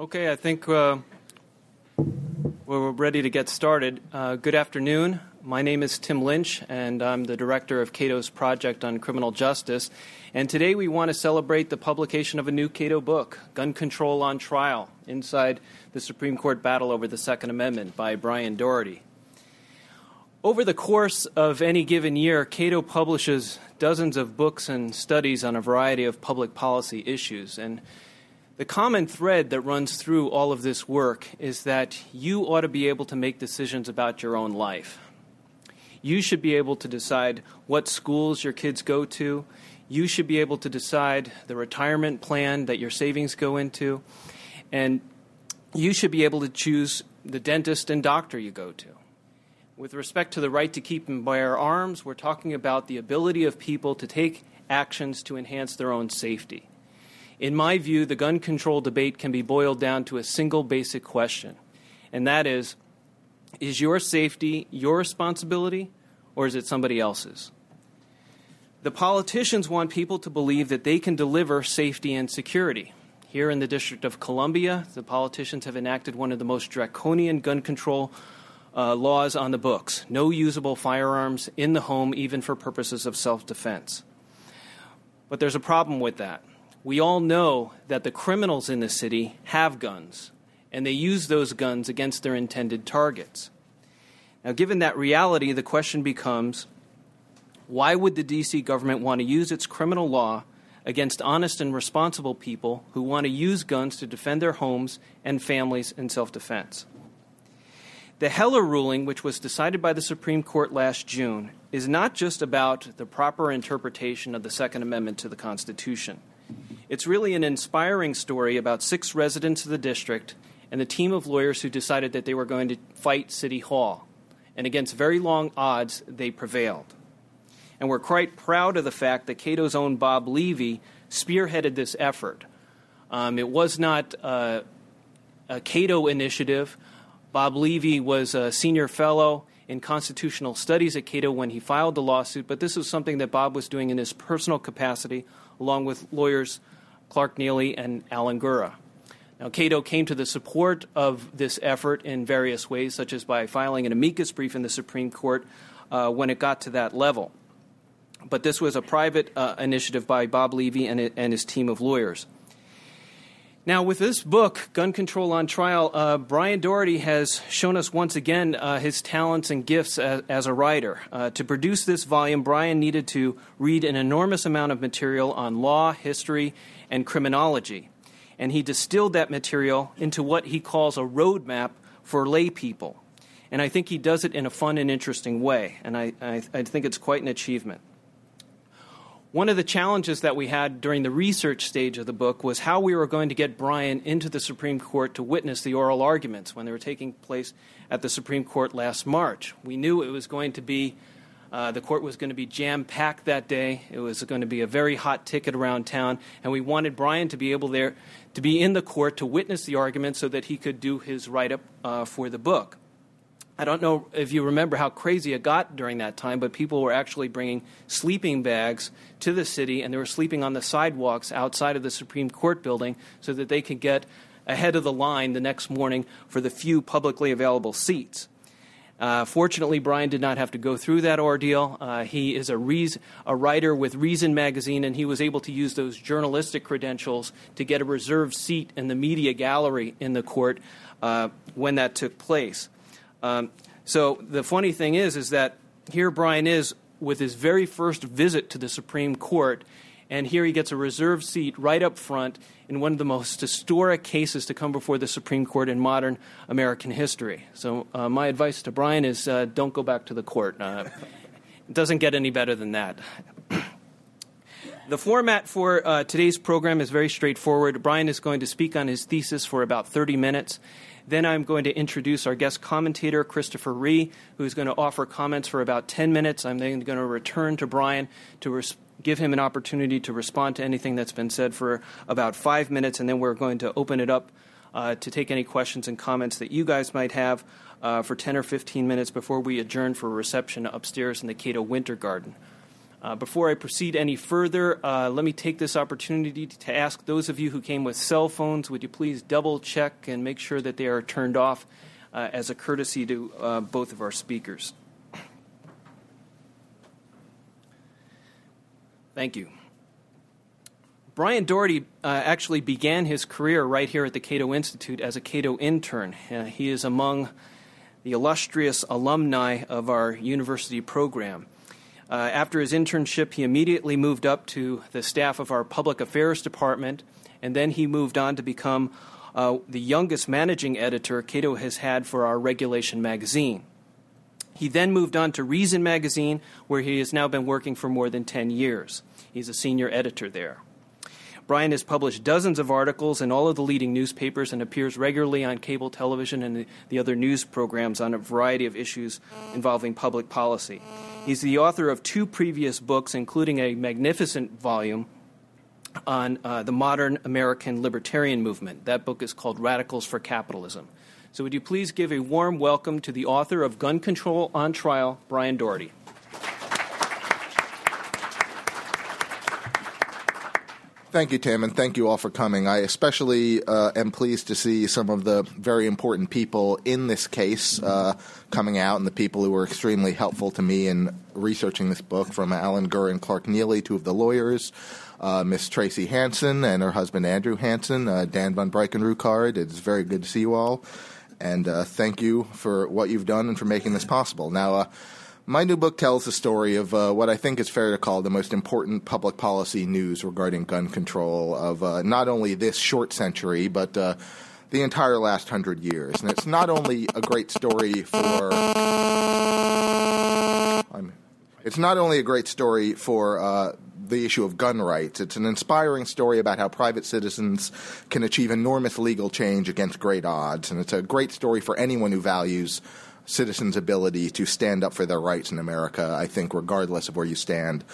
Okay, I think uh, we're ready to get started. Uh, good afternoon. My name is Tim Lynch, and I'm the director of Cato's Project on Criminal Justice. And today we want to celebrate the publication of a new Cato book, Gun Control on Trial Inside the Supreme Court Battle Over the Second Amendment by Brian Doherty. Over the course of any given year, Cato publishes dozens of books and studies on a variety of public policy issues. And the common thread that runs through all of this work is that you ought to be able to make decisions about your own life. You should be able to decide what schools your kids go to. You should be able to decide the retirement plan that your savings go into. And you should be able to choose the dentist and doctor you go to. With respect to the right to keep and bear arms, we're talking about the ability of people to take actions to enhance their own safety. In my view, the gun control debate can be boiled down to a single basic question, and that is Is your safety your responsibility, or is it somebody else's? The politicians want people to believe that they can deliver safety and security. Here in the District of Columbia, the politicians have enacted one of the most draconian gun control uh, laws on the books no usable firearms in the home, even for purposes of self defense. But there's a problem with that we all know that the criminals in the city have guns, and they use those guns against their intended targets. Now, given that reality, the question becomes why would the DC government want to use its criminal law against honest and responsible people who want to use guns to defend their homes and families in self defense? The Heller ruling, which was decided by the Supreme Court last June, is not just about the proper interpretation of the Second Amendment to the Constitution. It's really an inspiring story about six residents of the district and the team of lawyers who decided that they were going to fight City Hall. And against very long odds, they prevailed. And we're quite proud of the fact that Cato's own Bob Levy spearheaded this effort. Um, it was not uh, a Cato initiative. Bob Levy was a senior fellow in constitutional studies at Cato when he filed the lawsuit, but this was something that Bob was doing in his personal capacity, along with lawyers Clark Neily, and Alan Gura. Now, Cato came to the support of this effort in various ways, such as by filing an amicus brief in the Supreme Court uh, when it got to that level. But this was a private uh, initiative by Bob Levy and, and his team of lawyers. Now, with this book, Gun Control on Trial, uh, Brian Doherty has shown us once again uh, his talents and gifts as, as a writer. Uh, to produce this volume, Brian needed to read an enormous amount of material on law, history, and criminology. And he distilled that material into what he calls a roadmap for lay people. And I think he does it in a fun and interesting way, and I, I, I think it's quite an achievement. One of the challenges that we had during the research stage of the book was how we were going to get Brian into the Supreme Court to witness the oral arguments when they were taking place at the Supreme Court last March. We knew it was going to be, uh, the court was going to be jam packed that day. It was going to be a very hot ticket around town, and we wanted Brian to be able there to be in the court to witness the argument so that he could do his write up uh, for the book. I don't know if you remember how crazy it got during that time, but people were actually bringing sleeping bags to the city and they were sleeping on the sidewalks outside of the Supreme Court building so that they could get ahead of the line the next morning for the few publicly available seats. Uh, fortunately, Brian did not have to go through that ordeal. Uh, he is a, reason, a writer with Reason magazine, and he was able to use those journalistic credentials to get a reserved seat in the media gallery in the court uh, when that took place. Um, so the funny thing is, is that here Brian is with his very first visit to the Supreme Court, and here he gets a reserved seat right up front in one of the most historic cases to come before the Supreme Court in modern American history. So uh, my advice to Brian is uh, don't go back to the court. Uh, it doesn't get any better than that. The format for uh, today's program is very straightforward. Brian is going to speak on his thesis for about 30 minutes. Then I'm going to introduce our guest commentator, Christopher Rhee, who's going to offer comments for about 10 minutes. I'm then going to return to Brian to res- give him an opportunity to respond to anything that's been said for about five minutes, and then we're going to open it up uh, to take any questions and comments that you guys might have uh, for 10 or 15 minutes before we adjourn for a reception upstairs in the Cato Winter Garden. Uh, before I proceed any further, uh, let me take this opportunity to ask those of you who came with cell phones, would you please double check and make sure that they are turned off uh, as a courtesy to uh, both of our speakers? Thank you. Brian Doherty uh, actually began his career right here at the Cato Institute as a Cato intern. Uh, he is among the illustrious alumni of our university program. Uh, after his internship, he immediately moved up to the staff of our public affairs department, and then he moved on to become uh, the youngest managing editor Cato has had for our regulation magazine. He then moved on to Reason magazine, where he has now been working for more than 10 years. He's a senior editor there. Brian has published dozens of articles in all of the leading newspapers and appears regularly on cable television and the other news programs on a variety of issues involving public policy. He's the author of two previous books, including a magnificent volume on uh, the modern American libertarian movement. That book is called Radicals for Capitalism. So, would you please give a warm welcome to the author of Gun Control on Trial, Brian Doherty? Thank you, Tim, and thank you all for coming. I especially uh, am pleased to see some of the very important people in this case uh, coming out, and the people who were extremely helpful to me in researching this book, from Alan Gura and Clark Neily, two of the lawyers, uh, Miss Tracy Hansen and her husband Andrew Hansen, uh, Dan von Breichenruchardt. It's very good to see you all, and uh, thank you for what you've done and for making this possible. Now, uh, my new book tells the story of uh, what I think is fair to call the most important public policy news regarding gun control of uh, not only this short century, but uh, the entire last hundred years. And it's not only a great story for. I'm, it's not only a great story for uh, the issue of gun rights. It's an inspiring story about how private citizens can achieve enormous legal change against great odds. And it's a great story for anyone who values citizens' ability to stand up for their rights in America, I think, regardless of where you stand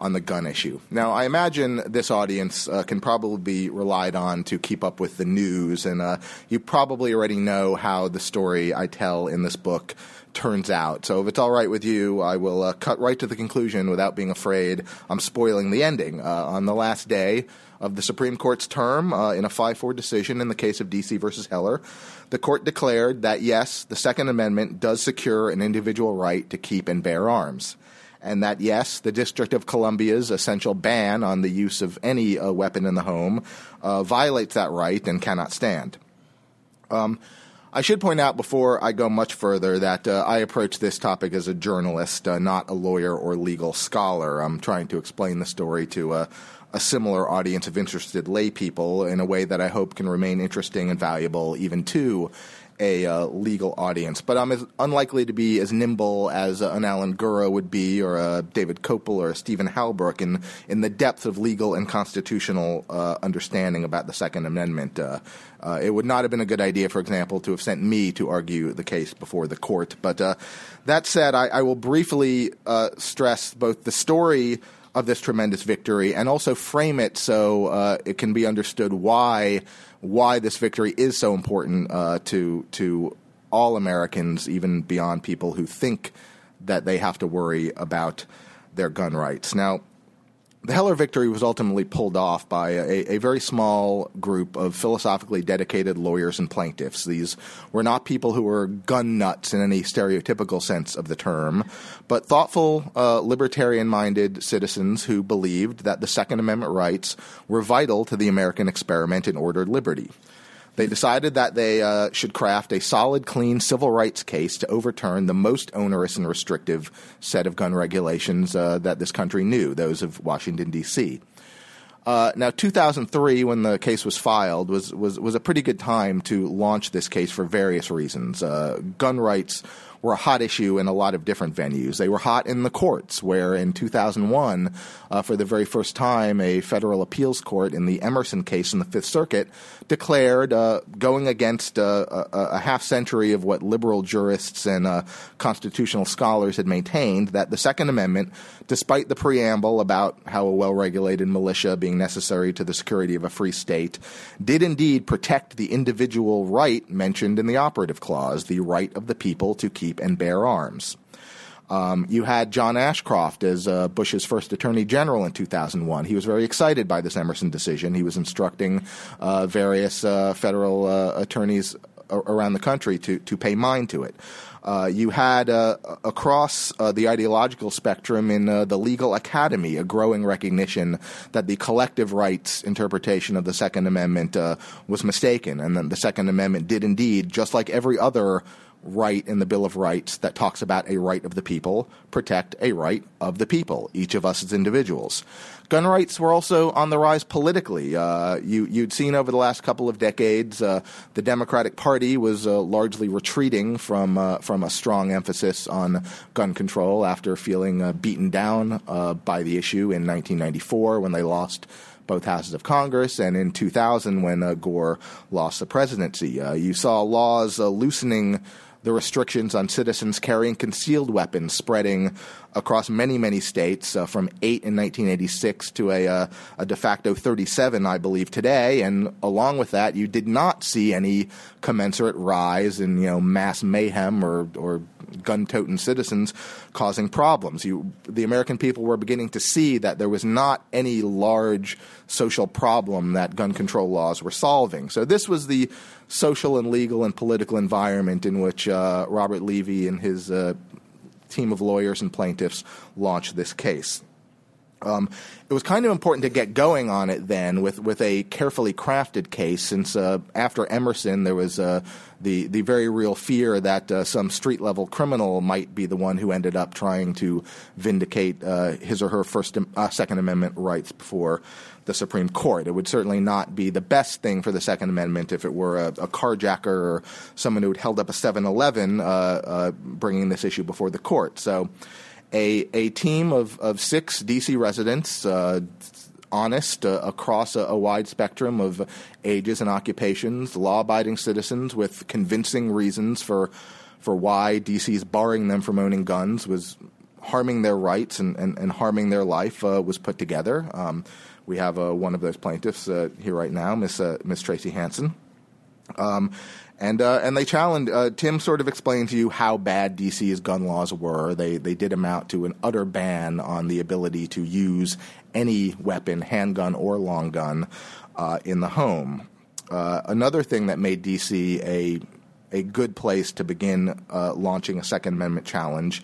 on the gun issue. Now, I imagine this audience uh, can probably be relied on to keep up with the news, and uh, you probably already know how the story I tell in this book turns out. So, if it's all right with you, I will uh, cut right to the conclusion without being afraid I'm spoiling the ending. Uh, on the last day of the Supreme Court's term, uh, in a 5 4 decision in the case of D.C. versus Heller, the court declared that yes, the Second Amendment does secure an individual right to keep and bear arms. And that yes, the District of Columbia's essential ban on the use of any uh, weapon in the home uh, violates that right and cannot stand. Um, I should point out before I go much further that uh, I approach this topic as a journalist, uh, not a lawyer or legal scholar. I'm trying to explain the story to a a similar audience of interested lay people in a way that I hope can remain interesting and valuable even to a uh, legal audience. But I'm as unlikely to be as nimble as uh, an Alan Gura would be, or a David Kopel, or a Stephen Halbrook in, in the depth of legal and constitutional uh, understanding about the Second Amendment. Uh, uh, it would not have been a good idea, for example, to have sent me to argue the case before the court. But uh, that said, I, I will briefly stress both the story of this tremendous victory and also frame it so it can be understood why why this victory is so important uh, to to all Americans, even beyond people who think that they have to worry about their gun rights. Now, the Heller victory was ultimately pulled off by a, a, very small group of philosophically dedicated lawyers and plaintiffs. These were not people who were gun nuts in any stereotypical sense of the term, but thoughtful, uh, libertarian minded citizens who believed that the Second Amendment rights were vital to the American experiment in ordered liberty. They decided that they uh, should craft a solid, clean civil rights case to overturn the most onerous and restrictive set of gun regulations uh, that this country knew, those of Washington, D.C. Uh, now, 2003, when the case was filed, was, was, was a pretty good time to launch this case for various reasons. Uh, gun rights were a hot issue in a lot of different venues. They were hot in the courts, where in 2001, uh, for the very first time, a federal appeals court in the Emerson case in the Fifth Circuit declared, uh, going against uh, a, a, half century of what liberal jurists and uh, constitutional scholars had maintained, that the Second Amendment, despite the preamble about how a well regulated militia being necessary to the security of a free state, did indeed protect the individual right mentioned in the operative clause, the right of the people to keep keep and bear arms. Um, you had John Ashcroft as uh, Bush's first Attorney General in 2001. He was very excited by this Emerson decision. He was instructing uh, various uh, federal uh, attorneys around the country to, to pay mind to it. Uh, you had uh, across the ideological spectrum in the legal academy a growing recognition that the collective rights interpretation of the Second Amendment was mistaken, and that the Second Amendment did indeed, just like every other right in the Bill of Rights that talks about a right of the people, protect a right of the people, each of us as individuals. Gun rights were also on the rise politically. Uh, you, would seen over the last couple of decades, uh, the Democratic Party was uh, largely retreating from uh, from a strong emphasis on gun control after feeling uh, beaten down uh, by the issue in 1994 when they lost both houses of Congress, and in 2000 when Gore lost the presidency. you saw laws loosening the restrictions on citizens carrying concealed weapons spreading across many, many states, uh, from eight in 1986 to a, uh, a, de facto 37, I believe, today. And along with that, you did not see any commensurate rise in you know mass mayhem or, or gun-toting citizens causing problems. You, the American people were beginning to see that there was not any large social problem that gun control laws were solving. So this was the social and legal and political environment in which uh, Robert Levy and his uh, team of lawyers and plaintiffs launched this case. Um, it was kind of important to get going on it then with, with a carefully crafted case, since uh, after Emerson there was uh, the the very real fear that uh, some street level criminal might be the one who ended up trying to vindicate uh, his or her First uh, Second Amendment rights before the Supreme Court. It would certainly not be the best thing for the Second Amendment if it were a, a carjacker or someone who had held up a 7 Eleven uh, uh, bringing this issue before the court. So, a, a team of, of six D.C. residents, uh, honest uh, across a, a, wide spectrum of ages and occupations, law abiding citizens with convincing reasons for, for why D.C. is barring them from owning guns, was harming their rights and, and, and harming their life, uh, was put together. Um, we have uh, one of those plaintiffs uh, here right now, Miss uh, Miss Tracy Hansen. Um, and uh, and they challenged. Uh, Tim sort of explained to you how bad DC's gun laws were. They they did amount to an utter ban on the ability to use any weapon, handgun or long gun, uh, in the home. another thing that made DC a a good place to begin launching a Second Amendment challenge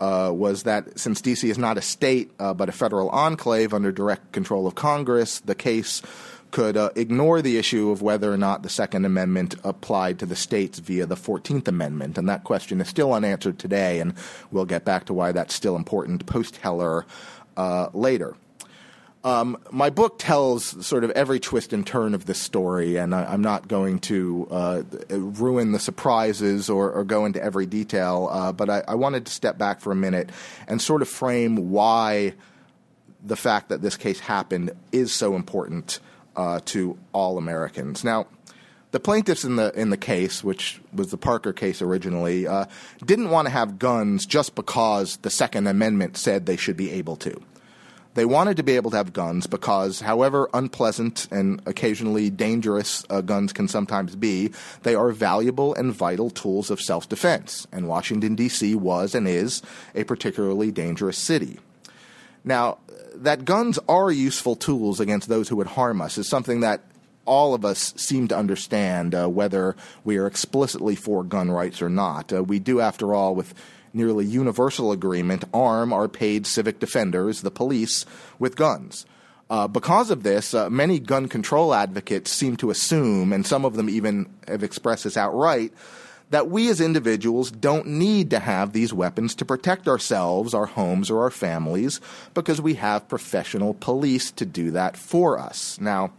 uh, was that since D.C. is not a state uh, but a federal enclave under direct control of Congress, the case could uh, ignore the issue of whether or not the Second Amendment applied to the states via the 14th Amendment. And that question is still unanswered today, and we'll get back to why that's still important post Heller uh, later. Um, my book tells sort of every twist and turn of this story, and I, am not going to uh, ruin the surprises or, or, go into every detail, uh, but I, I, wanted to step back for a minute and sort of frame why the fact that this case happened is so important uh, to all Americans. Now, the plaintiffs in the in the case, which was the Parker case originally, uh, didn't want to have guns just because the Second Amendment said they should be able to. They wanted to be able to have guns because, however unpleasant and occasionally dangerous uh, guns can sometimes be, they are valuable and vital tools of self defense. And Washington, D.C. was and is a particularly dangerous city. Now, that guns are useful tools against those who would harm us is something that all of us seem to understand, uh, whether we are explicitly for gun rights or not. Uh, we do, after all, with nearly universal agreement, arm our paid civic defenders, the police, with guns. Uh, because of this, uh, many gun control advocates seem to assume, and some of them even have expressed this outright, that we as individuals don't need to have these weapons to protect ourselves, our homes, or our families because we have professional police to do that for us. Now,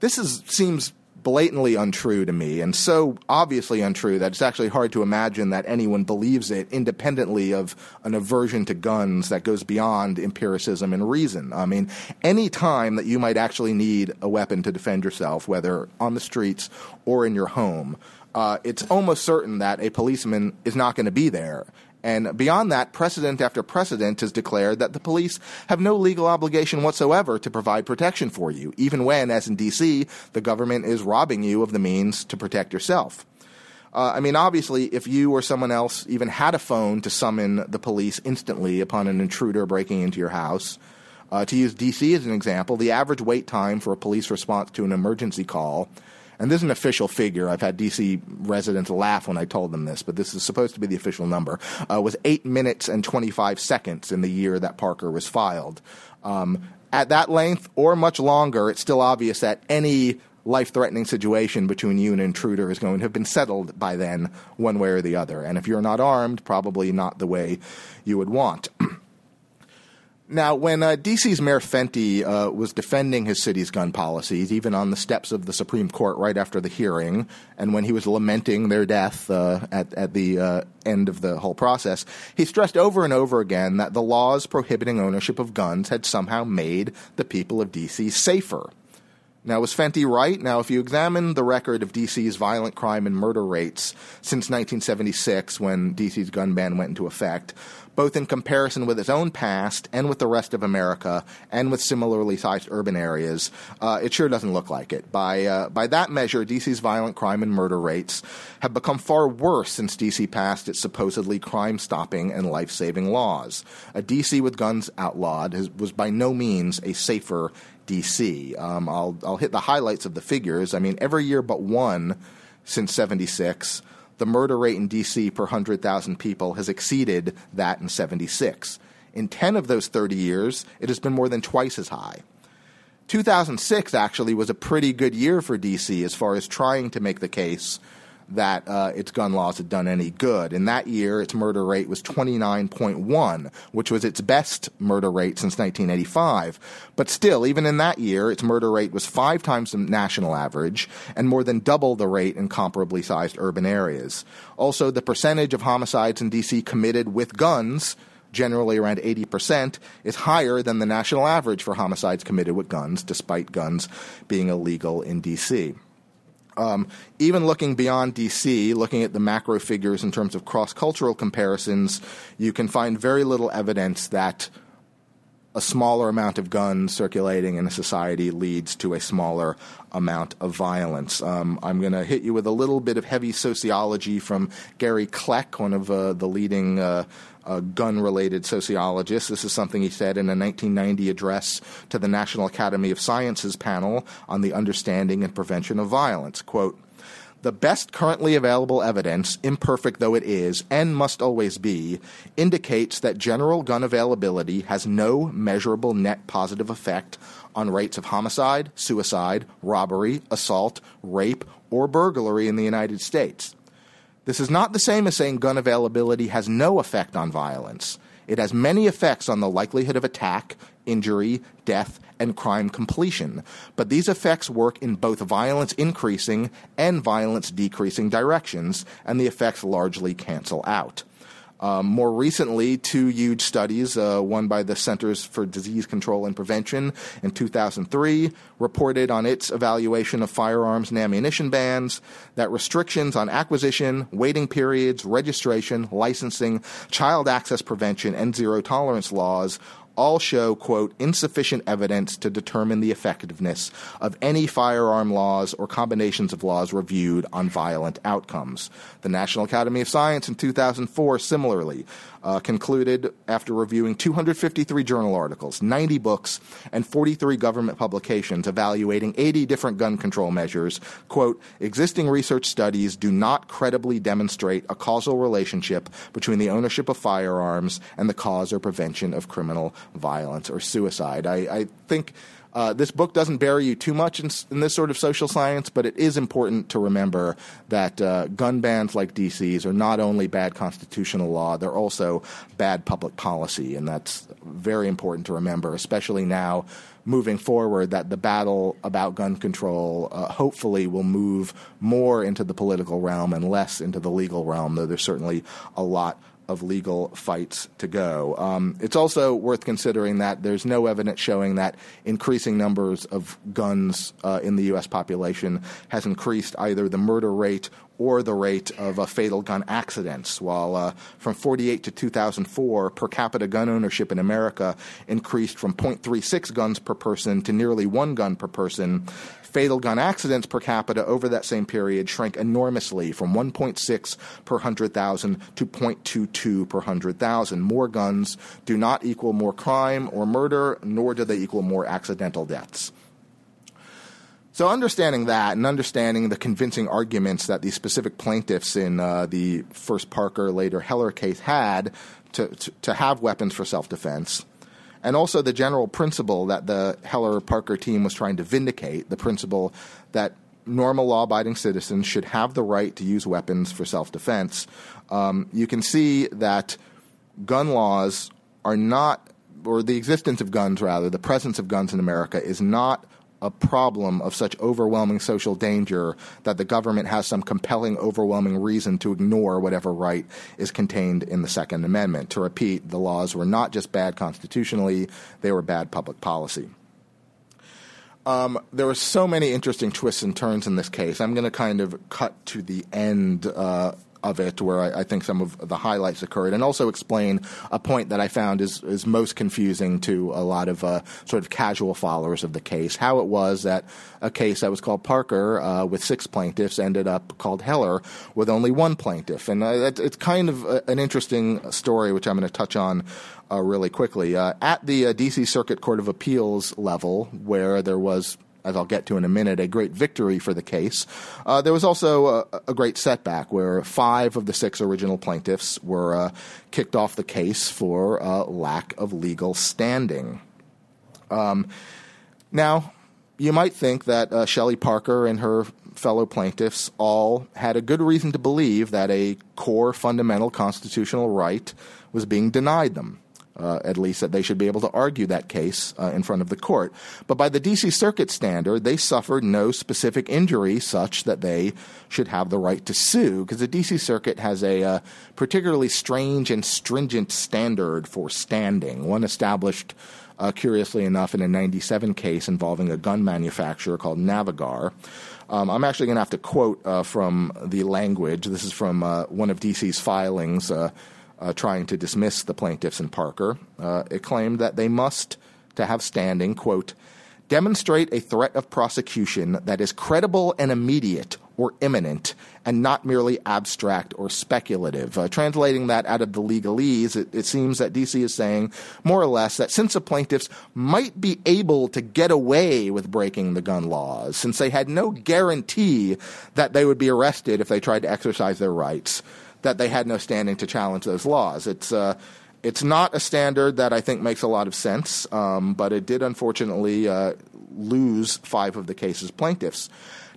this is, seems blatantly untrue to me, and so obviously untrue that it's actually hard to imagine that anyone believes it independently of an aversion to guns that goes beyond empiricism and reason. I mean, any time that you might actually need a weapon to defend yourself, whether on the streets or in your home, uh, it's almost certain that a policeman is not going to be there. And beyond that, precedent after precedent has declared that the police have no legal obligation whatsoever to provide protection for you, even when, as in D.C., the government is robbing you of the means to protect yourself. Uh, I mean, obviously, if you or someone else even had a phone to summon the police instantly upon an intruder breaking into your house, uh, to use DC as an example, the average wait time for a police response to an emergency call, and this is an official figure. I've had DC residents laugh when I told them this, but this is supposed to be the official number, uh, was 8 minutes and 25 seconds in the year that Parker was filed. Um, at that length or much longer, it's still obvious that any life threatening situation between you and an intruder is going to have been settled by then, one way or the other. And if you're not armed, probably not the way you would want. Now, when uh, DC's Mayor Fenty uh, was defending his city's gun policies, even on the steps of the Supreme Court right after the hearing, and when he was lamenting their death uh, at, at the uh, end of the whole process, he stressed over and over again that the laws prohibiting ownership of guns had somehow made the people of DC safer. Now, was Fenty right? Now, if you examine the record of DC's violent crime and murder rates since 1976, when DC's gun ban went into effect, both in comparison with its own past and with the rest of America and with similarly sized urban areas, uh, it sure doesn't look like it. By, uh, by that measure, DC's violent crime and murder rates have become far worse since DC passed its supposedly crime stopping and life saving laws. A DC with guns outlawed has, was by no means a safer DC. Um, I'll, I'll hit the highlights of the figures. I mean, every year but one since 76, the murder rate in DC per 100,000 people has exceeded that in 76. In 10 of those 30 years, it has been more than twice as high. 2006 actually was a pretty good year for DC as far as trying to make the case that uh, its gun laws had done any good. In that year, its murder rate was 29.1, which was its best murder rate since 1985. But still, even in that year, its murder rate was five times the national average and more than double the rate in comparably sized urban areas. Also, the percentage of homicides in D.C. committed with guns generally around 80%, is higher than the national average for homicides committed with guns, despite guns being illegal in D.C. Um, even looking beyond DC, looking at the macro figures in terms of cross cultural comparisons, you can find very little evidence that a smaller amount of guns circulating in a society leads to a smaller amount of violence. Um, I'm going to hit you with a little bit of heavy sociology from Gary Kleck, one of uh, the leading uh, uh, gun related sociologist. This is something he said in a 1990 address to the National Academy of Sciences panel on the understanding and prevention of violence. Quote, the best currently available evidence, imperfect though it is, and must always be, indicates that general gun availability has no measurable net positive effect on rates of homicide, suicide, robbery, assault, rape, or burglary in the United States. This is not the same as saying gun availability has no effect on violence. It has many effects on the likelihood of attack, injury, death, and crime completion, but these effects work in both violence increasing and violence decreasing directions, and the effects largely cancel out. Um, more recently, two huge studies, uh, one by the Centers for Disease Control and Prevention in 2003, reported on its evaluation of firearms and ammunition bans that restrictions on acquisition, waiting periods, registration, licensing, child access prevention, and zero tolerance laws all show, quote, insufficient evidence to determine the effectiveness of any firearm laws or combinations of laws reviewed on violent outcomes. The National Academy of Science in 2004 similarly uh, concluded after reviewing 253 journal articles, 90 books, and 43 government publications evaluating 80 different gun control measures, quote, existing research studies do not credibly demonstrate a causal relationship between the ownership of firearms and the cause or prevention of criminal violence or suicide. I, I think uh, this book doesn't bury you too much in, in, this sort of social science, but it is important to remember that uh, gun bans like DC's are not only bad constitutional law, they're also bad public policy. And that's very important to remember, especially now moving forward that the battle about gun control uh, hopefully will move more into the political realm and less into the legal realm, though there's certainly a lot of legal fights to go. Um, it's also worth considering that there's no evidence showing that increasing numbers of guns uh, in the U.S. population has increased either the murder rate or the rate of uh, fatal gun accidents. While uh, from 48 to 2004, per capita gun ownership in America increased from 0.36 guns per person to nearly one gun per person, fatal gun accidents per capita over that same period shrank enormously from 1.6 per 100,000 to 0.22 per 100,000. More guns do not equal more crime or murder, nor do they equal more accidental deaths. So, understanding that and understanding the convincing arguments that the specific plaintiffs in uh, the first Parker, later Heller case had to, to, to have weapons for self defense, and also the general principle that the Heller Parker team was trying to vindicate the principle that normal law abiding citizens should have the right to use weapons for self defense, um, you can see that gun laws are not, or the existence of guns rather, the presence of guns in America is not a problem of such overwhelming social danger that the government has some compelling, overwhelming reason to ignore whatever right is contained in the Second Amendment. To repeat, the laws were not just bad constitutionally, they were bad public policy. Um, there were so many interesting twists and turns in this case. I'm going to kind of cut to the end uh, of it, where I, I, think some of the highlights occurred, and also explain a point that I found is, is most confusing to a lot of uh, sort of casual followers of the case. How it was that a case that was called Parker uh, with six plaintiffs ended up called Heller with only one plaintiff, and uh, it's kind of a, an interesting story, which I'm going to touch on uh, really quickly. Uh, at the uh, D.C. Circuit Court of Appeals level, where there was as I'll get to in a minute, a great victory for the case. Uh, there was also a, a, great setback where five of the six original plaintiffs were uh, kicked off the case for uh, lack of legal standing. Um, now, you might think that uh, Shelley Parker and her fellow plaintiffs all had a good reason to believe that a core fundamental constitutional right was being denied them uh, at least that they should be able to argue that case uh, in front of the court. But by the D.C. Circuit standard, they suffered no specific injury such that they should have the right to sue, because the D.C. Circuit has a uh, particularly strange and stringent standard for standing, one established. Uh, curiously enough, in a 97 case involving a gun manufacturer called Navegar. Um, I'm actually going to have to quote uh, from the language. This is from uh, one of DC's filings uh, trying to dismiss the plaintiffs in Parker. Uh, it claimed that they must, to have standing, quote, demonstrate a threat of prosecution that is credible and immediate or imminent and not merely abstract or speculative. Uh, translating that out of the legalese, it, it, seems that DC is saying more or less that since the plaintiffs might be able to get away with breaking the gun laws, since they had no guarantee that they would be arrested if they tried to exercise their rights, that they had no standing to challenge those laws. It's uh, it's not a standard that I think makes a lot of sense, um, but it did unfortunately uh, lose five of the case's plaintiffs.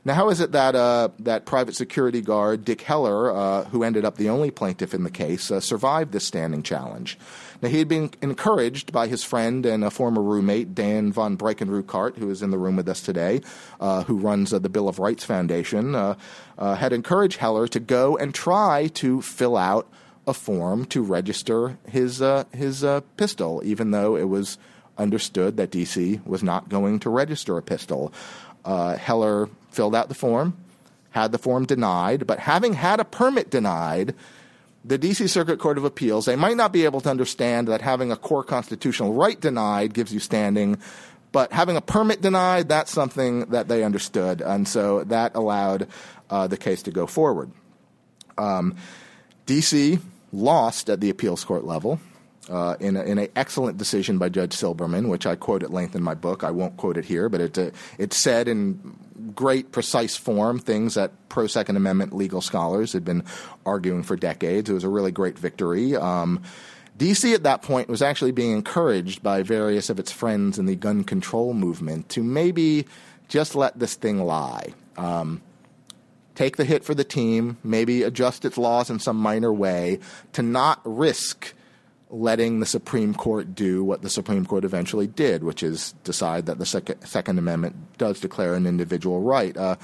Now, how is it that uh, that private security guard Dick Heller, uh, who ended up the only plaintiff in the case, uh, survived this standing challenge? Now, he had been encouraged by his friend and a former roommate, Dan von Breichenruchardt, who is in the room with us today, uh, who runs uh, the Bill of Rights Foundation, uh, had encouraged Heller to go and try to fill out a form to register his his pistol, even though it was understood that DC was not going to register a pistol. Heller filled out the form, had the form denied, but having had a permit denied, the DC Circuit Court of Appeals, they might not be able to understand that having a core constitutional right denied gives you standing, but having a permit denied, that's something that they understood. And so that allowed uh, the case to go forward. Um, DC lost at the appeals court level. Uh, in, an in excellent decision by Judge Silberman, which I quote at length in my book. I won't quote it here, but it, uh, it said in great, precise form things that pro Second Amendment legal scholars had been arguing for decades. It was a really great victory. Um, DC at that point was actually being encouraged by various of its friends in the gun control movement to maybe just let this thing lie. Um, take the hit for the team, maybe adjust its laws in some minor way to not risk letting the Supreme Court do what the Supreme Court eventually did, which is decide that the Second Amendment does declare an individual right. Uh,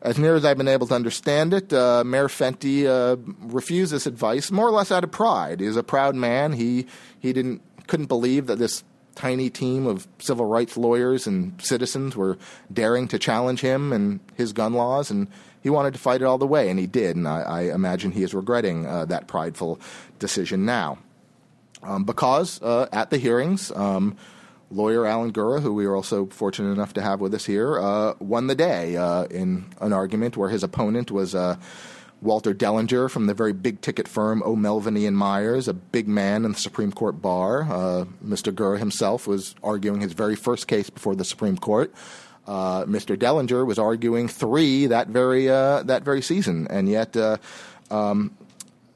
as near as I've been able to understand it, uh, Mayor Fenty uh, refused this advice more or less out of pride. He's a proud man. He he didn't couldn't believe that this tiny team of civil rights lawyers and citizens were daring to challenge him and his gun laws, and he wanted to fight it all the way, and he did. And I, I imagine he is regretting uh, that prideful decision now um, because uh, at the hearings, um, lawyer Alan Gura, who we are also fortunate enough to have with us here, uh, won the day uh, in an argument where his opponent was uh, Walter Dellinger from the very big ticket firm O'Melveny and Myers, a big man in the Supreme Court bar. Uh, Mr. Gura himself was arguing his very first case before the Supreme Court. Uh, Mr. Dellinger was arguing three that very that very season, and yet um,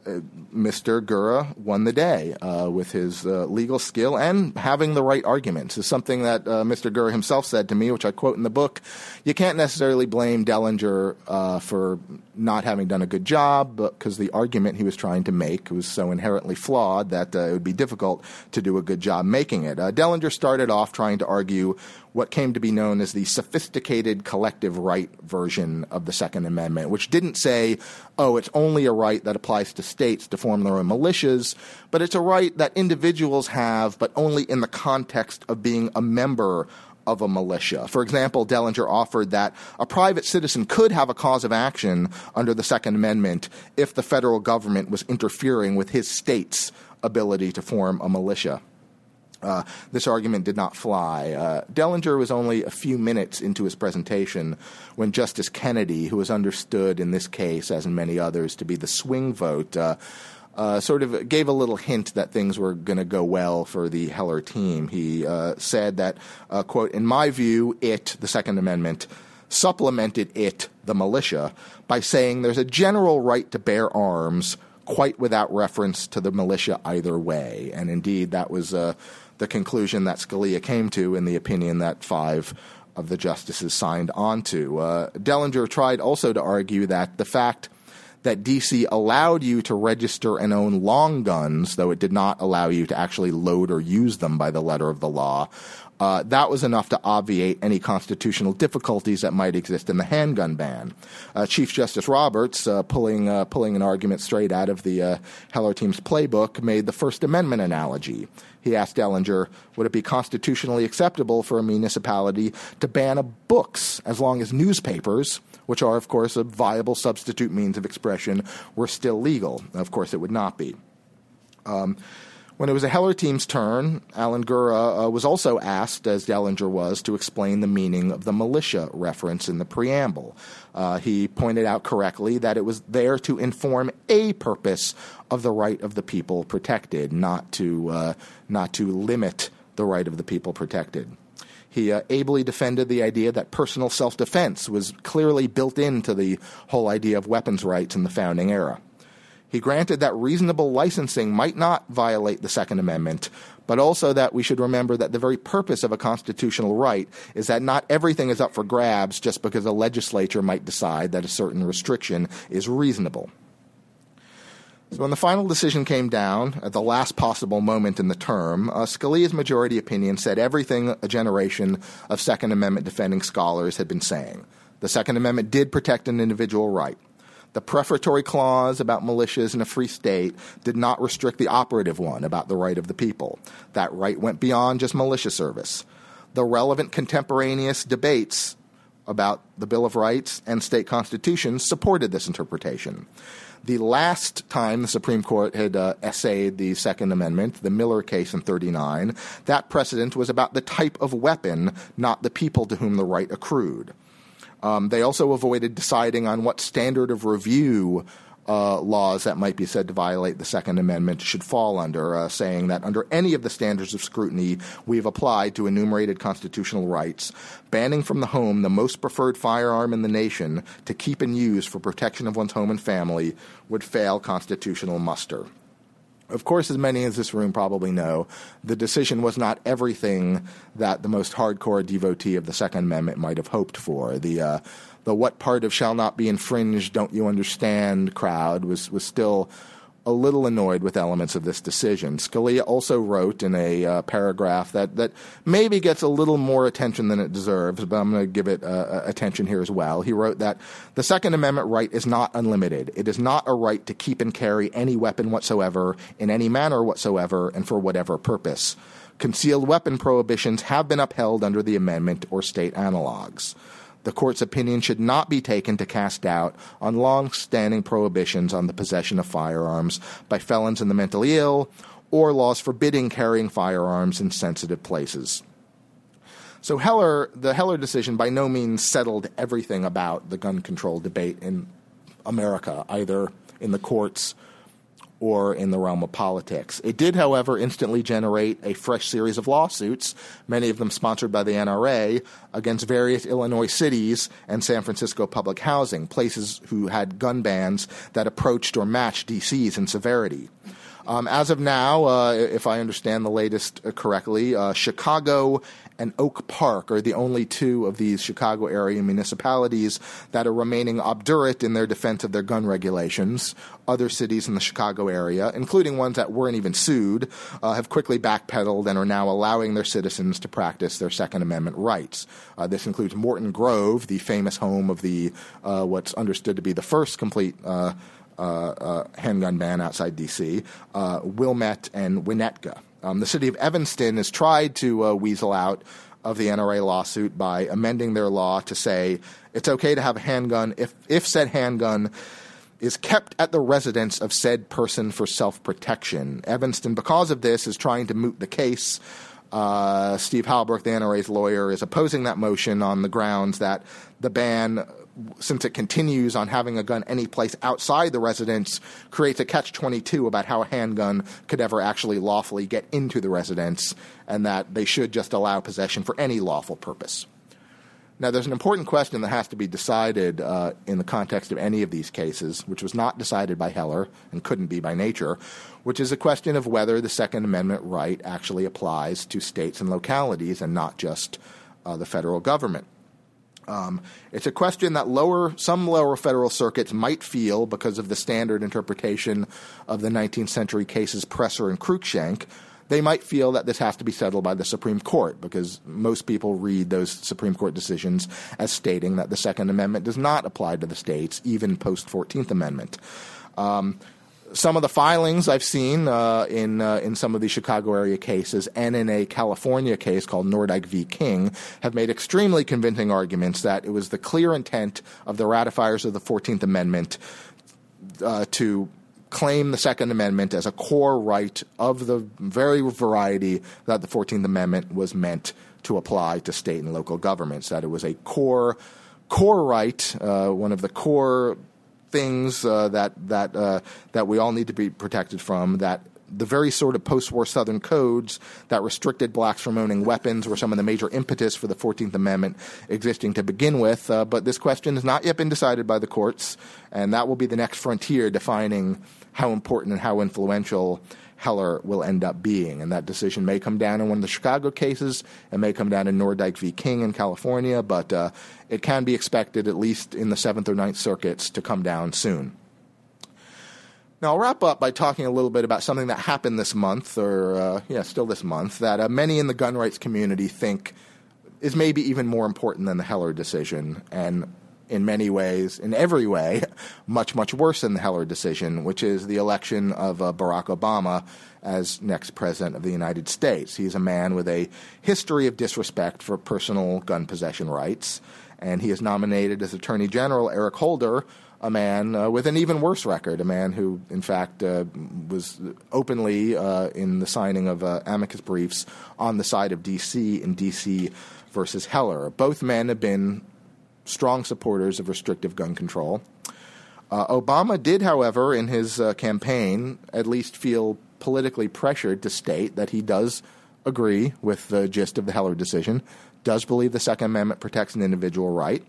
Mr. Gura won the day uh, with his uh, legal skill and having the right arguments. Is something that uh, Mr. Gura himself said to me, which I quote in the book. You can't necessarily blame Dellinger uh, for not having done a good job, because the argument he was trying to make was so inherently flawed that uh, it would be difficult to do a good job making it. Uh, Dellinger started off trying to argue what came to be known as the sophisticated collective right version of the Second Amendment, which didn't say, oh, it's only a right that applies to states to form their own militias, but it's a right that individuals have, but only in the context of being a member of a militia. For example, Dellinger offered that a private citizen could have a cause of action under the Second Amendment if the federal government was interfering with his state's ability to form a militia. Uh, this argument did not fly. Uh, Dellinger was only a few minutes into his presentation when Justice Kennedy, who was understood in this case, as in many others, to be the swing vote, uh, uh sort of gave a little hint that things were going to go well for the Heller team. He uh, said that, uh, quote, in my view, it, the Second Amendment, supplemented it, the militia, by saying there's a general right to bear arms quite without reference to the militia either way. And indeed, that was uh, the conclusion that Scalia came to in the opinion that five of the justices signed onto. Uh, Dellinger tried also to argue that the fact that DC allowed you to register and own long guns, though it did not allow you to actually load or use them by the letter of the law, uh, that was enough to obviate any constitutional difficulties that might exist in the handgun ban. Uh, Chief Justice Roberts, uh, pulling uh, pulling an argument straight out of the uh, Heller team's playbook, made the First Amendment analogy. He asked Dellinger, would it be constitutionally acceptable for a municipality to ban books as long as newspapers, which are, of course, a viable substitute means of expression, were still legal? Of course, it would not be. Um, when it was the Heller team's turn, Alan Gura uh, was also asked, as Dellinger was, to explain the meaning of the militia reference in the preamble. Uh, he pointed out correctly that it was there to inform a purpose of the right of the people protected, not to uh, not to limit the right of the people protected. He uh, ably defended the idea that personal self defense was clearly built into the whole idea of weapons rights in the founding era. He granted that reasonable licensing might not violate the Second Amendment, but also that we should remember that the very purpose of a constitutional right is that not everything is up for grabs just because a legislature might decide that a certain restriction is reasonable. So when the final decision came down at the last possible moment in the term, uh, Scalia's majority opinion said everything a generation of Second Amendment defending scholars had been saying. The Second Amendment did protect an individual right. The prefatory clause about militias in a free state did not restrict the operative one about the right of the people. That right went beyond just militia service. The relevant contemporaneous debates about the Bill of Rights and state constitutions supported this interpretation. The last time the Supreme Court had uh, essayed the Second Amendment, the Miller case in 39, that precedent was about the type of weapon, not the people to whom the right accrued. Um, they also avoided deciding on what standard of review uh, laws that might be said to violate the Second Amendment should fall under, uh, saying that under any of the standards of scrutiny we've applied to enumerated constitutional rights, banning from the home the most preferred firearm in the nation to keep and use for protection of one's home and family would fail constitutional muster. Of course, as many in this room probably know, the decision was not everything that the most hardcore devotee of the Second Amendment might have hoped for. The uh, the what part of shall not be infringed, don't you understand crowd was was still a little annoyed with elements of this decision. Scalia also wrote in a uh, paragraph that, that maybe gets a little more attention than it deserves, but I'm going to give it uh, uh, attention here as well. He wrote that the Second Amendment right is not unlimited. It is not a right to keep and carry any weapon whatsoever, in any manner whatsoever, and for whatever purpose. Concealed weapon prohibitions have been upheld under the amendment or state analogs the court's opinion should not be taken to cast doubt on long-standing prohibitions on the possession of firearms by felons and the mentally ill or laws forbidding carrying firearms in sensitive places. So Heller, the Heller decision by no means settled everything about the gun control debate in America, either in the courts or in the realm of politics. It did, however, instantly generate a fresh series of lawsuits, many of them sponsored by the NRA, against various Illinois cities and San Francisco public housing, places who had gun bans that approached or matched DC's in severity. Um, as of now, uh, if I understand the latest uh, correctly, uh, Chicago and Oak Park are the only two of these Chicago area municipalities that are remaining obdurate in their defense of their gun regulations. Other cities in the Chicago area, including ones that weren't even sued, uh, have quickly backpedaled and are now allowing their citizens to practice their Second Amendment rights. Uh, this includes Morton Grove, the famous home of the uh, what's understood to be the first complete uh, uh, uh, handgun ban outside D.C., Wilmette and Winnetka. Um, the city of Evanston has tried to uh, weasel out of the NRA lawsuit by amending their law to say it's okay to have a handgun if, if said handgun is kept at the residence of said person for self protection. Evanston, because of this, is trying to moot the case. Uh, Steve Halbrook, the NRA's lawyer, is opposing that motion on the grounds that the ban since it continues on having a gun any place outside the residence, creates a catch 22 about how a handgun could ever actually lawfully get into the residence, and that they should just allow possession for any lawful purpose. Now, there's an important question that has to be decided uh, in the context of any of these cases, which was not decided by Heller and couldn't be by nature, which is a question of whether the Second Amendment right actually applies to states and localities and not just uh, the federal government. Um, it's a question that lower some lower federal circuits might feel because of the standard interpretation of the 19th century cases Presser and Cruikshank. They might feel that this has to be settled by the Supreme Court because most people read those Supreme Court decisions as stating that the Second Amendment does not apply to the states, even post 14th Amendment. Um, some of the filings I've seen uh, in uh, in some of the Chicago area cases and in a California case called Nordyke v. King have made extremely convincing arguments that it was the clear intent of the ratifiers of the Fourteenth Amendment uh, to claim the Second Amendment as a core right of the very variety that the Fourteenth Amendment was meant to apply to state and local governments. That it was a core core right, uh, one of the core things uh, that that uh, that we all need to be protected from. That the very sort of post-war Southern codes that restricted blacks from owning weapons were some of the major impetus for the Fourteenth Amendment existing to begin with. Uh, but this question has not yet been decided by the courts, and that will be the next frontier defining how important and how influential Heller will end up being. And that decision may come down in one of the Chicago cases. It may come down in Nordyke v. King in California, but uh, it can be expected, at least in the Seventh or Ninth Circuits, to come down soon. Now, I'll wrap up by talking a little bit about something that happened this month, or uh, yeah, still this month, that uh, many in the gun rights community think is maybe even more important than the Heller decision. And in many ways, in every way, much, much worse than the Heller decision, which is the election of uh, Barack Obama as next president of the United States. He's a man with a history of disrespect for personal gun possession rights, and he has nominated as Attorney General Eric Holder, a man uh, with an even worse record, a man who, in fact, uh, was openly uh, in the signing of uh, amicus briefs on the side of D.C. in D.C. versus Heller. Both men have been strong supporters of restrictive gun control. Uh, Obama did, however, in his uh, campaign, at least feel politically pressured to state that he does agree with the gist of the Heller decision, does believe the Second Amendment protects an individual right.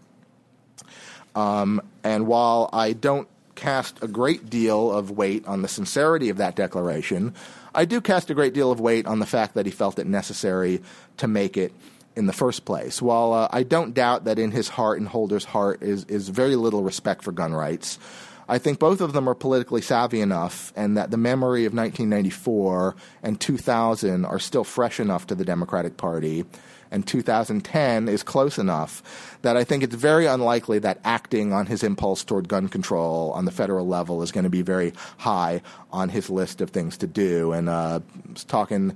Um, and while I don't cast a great deal of weight on the sincerity of that declaration, I do cast a great deal of weight on the fact that he felt it necessary to make it in the first place. While uh, I don't doubt that in his heart and Holder's heart is, is very little respect for gun rights, I think both of them are politically savvy enough, and that the memory of 1994 and 2000 are still fresh enough to the Democratic Party, and 2010 is close enough that I think it's very unlikely that acting on his impulse toward gun control on the federal level is going to be very high on his list of things to do. And uh, talking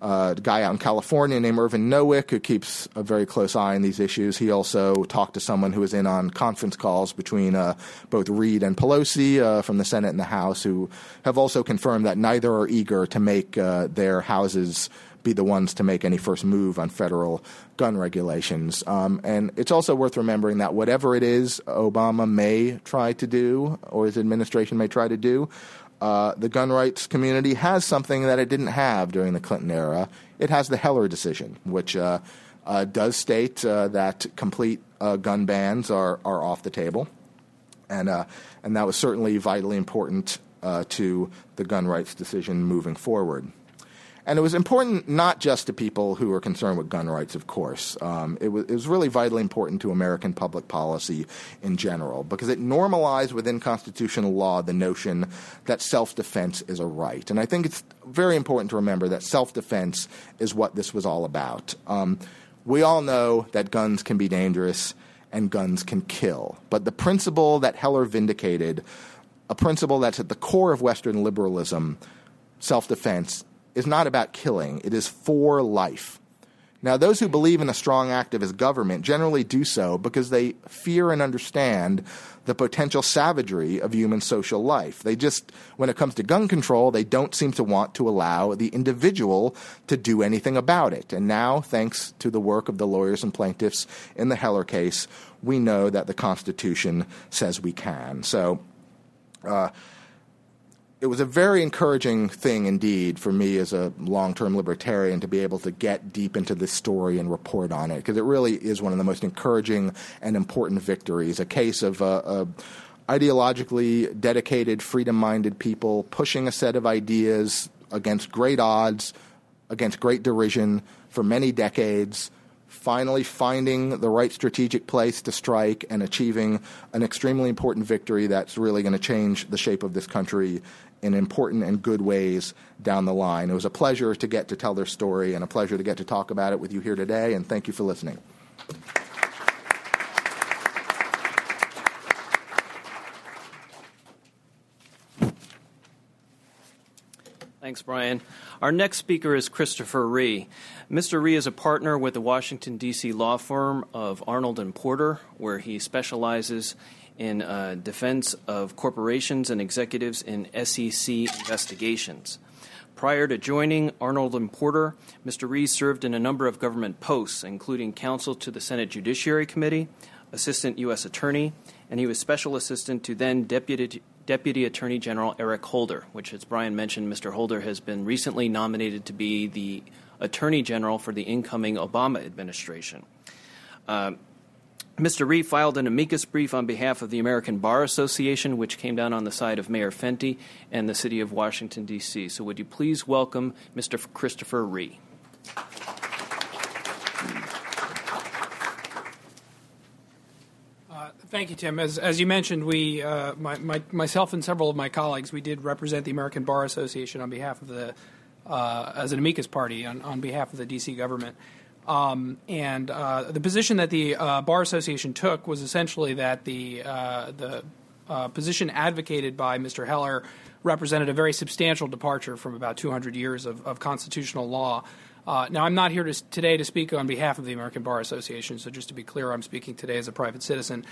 uh, a guy out in California named Irvin Nowick who keeps a very close eye on these issues. He also talked to someone who was in on conference calls between uh, both Reid and Pelosi uh, from the Senate and the House, who have also confirmed that neither are eager to make uh, their houses be the ones to make any first move on federal gun regulations. Um, and it's also worth remembering that whatever it is Obama may try to do or his administration may try to do, uh, the gun rights community has something that it didn't have during the Clinton era. It has the Heller decision, which uh, uh, does state uh, that complete uh, gun bans are, are off the table. And, uh, and that was certainly vitally important to the gun rights decision moving forward. And it was important not just to people who were concerned with gun rights, of course. Um, it, was, it, was, really vitally important to American public policy in general because it normalized within constitutional law the notion that self defense is a right. And I think it's very important to remember that self defense is what this was all about. Um, we all know that guns can be dangerous and guns can kill. But the principle that Heller vindicated, a principle that's at the core of Western liberalism, self defense, is not about killing, it is for life. Now, those who believe in a strong activist government generally do so because they fear and understand the potential savagery of human social life. They just, when it comes to gun control, they don't seem to want to allow the individual to do anything about it. And now, thanks to the work of the lawyers and plaintiffs in the Heller case, we know that the Constitution says we can. So, uh, it was a very encouraging thing indeed for me as a long term libertarian to be able to get deep into this story and report on it because it really is one of the most encouraging and important victories. A case of uh, uh, ideologically dedicated, freedom minded people pushing a set of ideas against great odds, against great derision for many decades finally finding the right strategic place to strike and achieving an extremely important victory that's really going to change the shape of this country in important and good ways down the line. It was a pleasure to get to tell their story and a pleasure to get to talk about it with you here today, and thank you for listening. Thanks, Brian. Our next speaker is Christopher Rhee. Mr. Rhee is a partner with the Washington, D.C. law firm of Arnold and Porter, where he specializes in uh, defense of corporations and executives in SEC investigations. Prior to joining Arnold and Porter, Mr. Rees served in a number of government posts, including counsel to the Senate Judiciary Committee, assistant U.S. attorney, and he was special assistant to then Deputy, Deputy Attorney General Eric Holder, which, as Brian mentioned, Mr. Holder has been recently nominated to be the Attorney General for the incoming Obama administration. Uh, Mr. Rhee filed an amicus brief on behalf of the American Bar Association, which came down on the side of Mayor Fenty and the city of Washington, D.C. So, would you please welcome Mr. Christopher Rhee? Uh, thank you, Tim. As, as you mentioned, we, uh, my, my, myself and several of my colleagues, we did represent the American Bar Association on behalf of the, uh, as an amicus party on, on behalf of the D.C. government. Um, and uh, the position that the uh, bar association took was essentially that the uh, the uh, position advocated by Mr. Heller represented a very substantial departure from about 200 years of, of constitutional law. Uh, now, I'm not here to, today to speak on behalf of the American Bar Association, so just to be clear, I'm speaking today as a private citizen.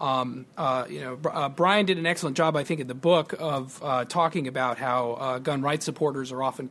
Um, uh, you know, Brian did an excellent job, I think, in the book of talking about how gun rights supporters are often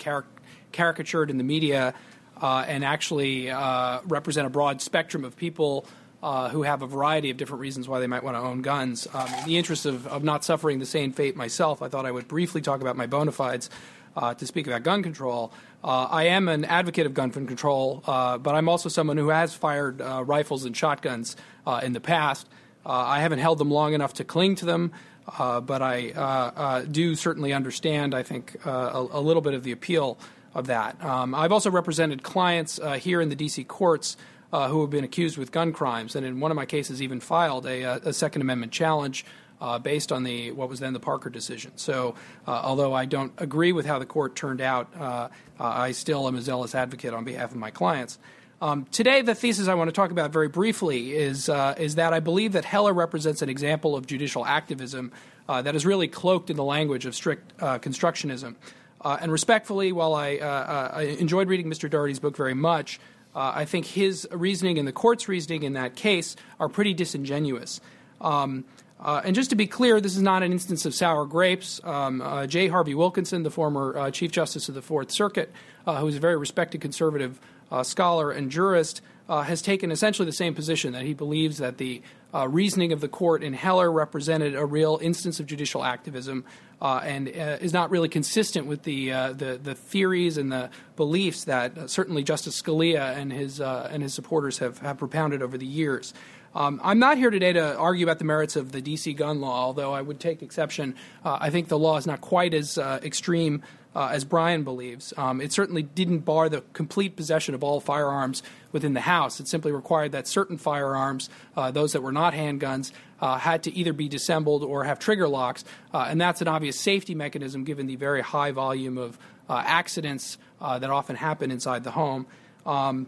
caricatured in the media uh, and actually uh, represent a broad spectrum of people uh, who have a variety of different reasons why they might want to own guns. Um, in the interest of, of not suffering the same fate myself, I thought I would briefly talk about my bona fides uh, to speak about gun control. Uh, I am an advocate of gun control, uh, but I'm also someone who has fired rifles and shotguns in the past. I haven't held them long enough to cling to them. But I do certainly understand, I think, a, a, little bit of the appeal of that. Um, I've also represented clients uh, here in the D.C. courts uh, who have been accused with gun crimes, and in one of my cases, even filed a, uh, a Second Amendment challenge. Uh, based on the what was then the Parker decision. So, uh, although I don't agree with how the court turned out, uh, I still am a zealous advocate on behalf of my clients. Um, today, the thesis I want to talk about very briefly is is that I believe that Heller represents an example of judicial activism that is really cloaked in the language of strict constructionism. Uh, and respectfully, while I, uh, uh, I, enjoyed reading Mr. Doherty's book very much, uh, I think his reasoning and the court's reasoning in that case are pretty disingenuous. Um, Uh, and just to be clear, this is not an instance of sour grapes. Um, uh, J. Harvie Wilkinson, the former Chief Justice of the Fourth Circuit, who is a very respected conservative scholar and jurist, has taken essentially the same position that he believes that the reasoning of the court in Heller represented a real instance of judicial activism and is not really consistent with the, the, the theories and the beliefs that certainly Justice Scalia and his and his supporters have, have propounded over the years. Um, I'm not here today to argue about the merits of the D.C. gun law, although I would take exception. Uh, I think the law is not quite as uh, extreme uh, as Brian believes. Um, it certainly didn't bar the complete possession of all firearms within the house. It simply required that certain firearms, uh, those that were not handguns, uh, had to either be dissembled or have trigger locks, uh, and that's an obvious safety mechanism given the very high volume of accidents that often happen inside the home. Um,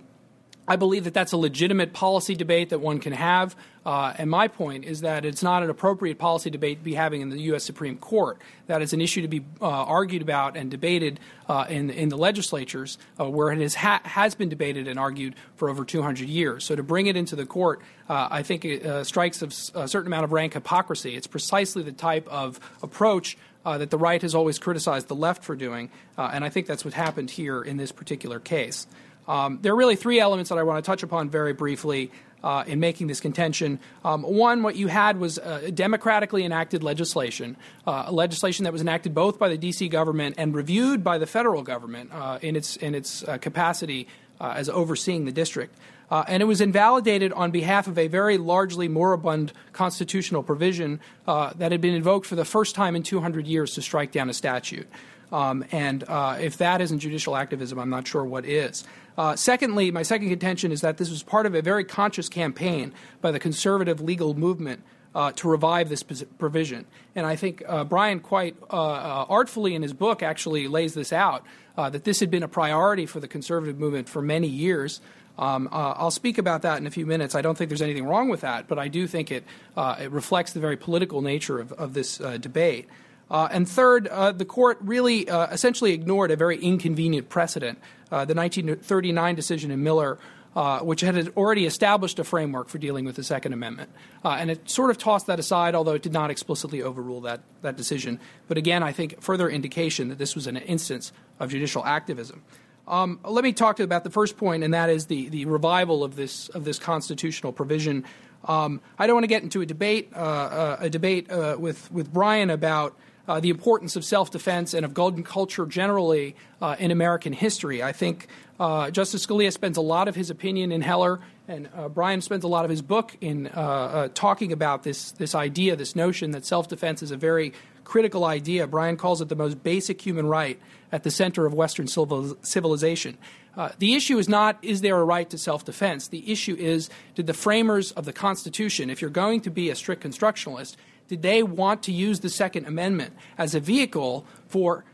I believe that that's a legitimate policy debate that one can have. Uh, and my point is that it's not an appropriate policy debate to be having in the U.S. Supreme Court. That is an issue to be uh, argued about and debated uh, in, in the legislatures, uh, where it has, ha- has been debated and argued for over 200 years. So to bring it into the court, uh, I think it uh, strikes a, a certain amount of rank hypocrisy. It's precisely the type of approach that the right has always criticized the left for doing, and I think that's what happened here in this particular case. Um, there are really three elements that I want to touch upon very briefly uh, in making this contention. Um, one, what you had was uh, democratically enacted legislation, uh, legislation that was enacted both by the D.C. government and reviewed by the federal government uh, in its in its uh, capacity as overseeing the district. and it was invalidated on behalf of a very largely moribund constitutional provision that had been invoked for the first time in 200 years to strike down a statute. Um, and if that isn't judicial activism, I'm not sure what is. Uh, secondly, my second contention is that this was part of a very conscious campaign by the conservative legal movement uh, to revive this provision. And I think uh, Brian quite uh, uh, artfully in his book actually lays this out uh, that this had been a priority for the conservative movement for many years. Um, I'll speak about that in a few minutes. I don't think there's anything wrong with that, but I do think it, it reflects the very political nature of, of this debate. Uh, and third, uh, the court really uh, essentially ignored a very inconvenient precedent, uh, the 1939 decision in Miller, uh, which had already established a framework for dealing with the Second Amendment. Uh, and it sort of tossed that aside, although it did not explicitly overrule that, that decision. But again, I think further indication that this was an instance of judicial activism. Um, let me talk about the first point, and that is the, the revival of this, of this constitutional provision. Um, I don't want to get into a debate, a debate with, with Brian about uh, the importance of self defense and of gun culture generally uh, in American history. I think uh, Justice Scalia spends a lot of his opinion in Heller, and uh, Brian spends a lot of his book in uh, uh, talking about this, this idea, this notion that self defense is a very critical idea. Brian calls it the most basic human right at the center of Western civilization. Uh, the issue is not is there a right to self defense? The issue is did the framers of the Constitution, if you're going to be a strict constructionalist, did they want to use the Second Amendment as a vehicle for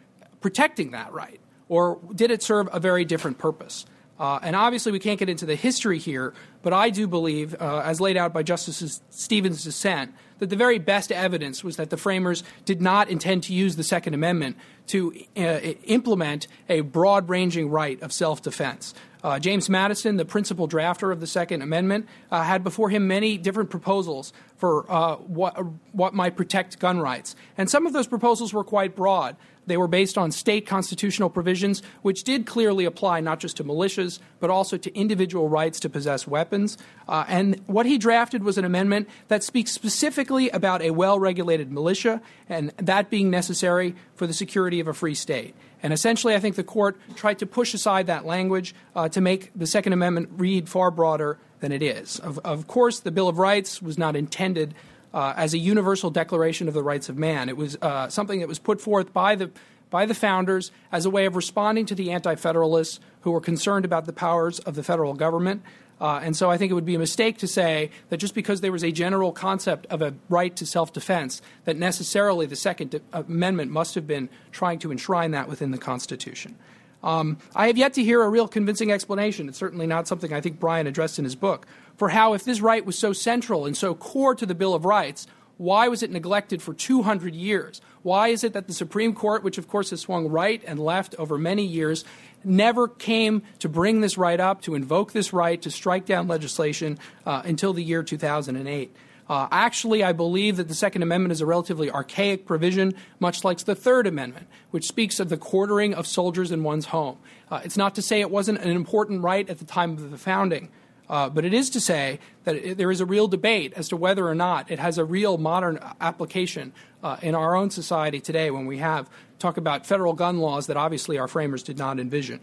protecting that right? Or did it serve a very different purpose? Uh, and obviously, we can't get into the history here, but I do believe, uh, as laid out by Justice Stevens' dissent, that the very best evidence was that the framers did not intend to use the Second Amendment to uh, implement a broad ranging right of self defense. Uh, James Madison, the principal drafter of the Second Amendment, uh, had before him many different proposals for uh, what, what might protect gun rights. And some of those proposals were quite broad. They were based on state constitutional provisions, which did clearly apply not just to militias, but also to individual rights to possess weapons. Uh, and what he drafted was an amendment that speaks specifically about a well regulated militia, and that being necessary for the security of a free state. And essentially, I think the court tried to push aside that language uh, to make the Second Amendment read far broader than it is. Of, of course, the Bill of Rights was not intended uh, as a universal declaration of the rights of man. It was uh, something that was put forth by the by the founders as a way of responding to the anti federalists who were concerned about the powers of the federal government. Uh, and so I think it would be a mistake to say that just because there was a general concept of a right to self defense, that necessarily the Second Amendment must have been trying to enshrine that within the Constitution. Um, I have yet to hear a real convincing explanation. It's certainly not something I think Brian addressed in his book for how, if this right was so central and so core to the Bill of Rights, why was it neglected for 200 years? Why is it that the Supreme Court, which of course has swung right and left over many years, never came to bring this right up, to invoke this right, to strike down legislation uh, until the year 2008? Uh, actually, I believe that the Second Amendment is a relatively archaic provision, much like the Third Amendment, which speaks of the quartering of soldiers in one's home. Uh, it's not to say it wasn't an important right at the time of the founding. Uh, but it is to say that it, there is a real debate as to whether or not it has a real modern application uh, in our own society today when we have talk about federal gun laws that obviously our framers did not envision.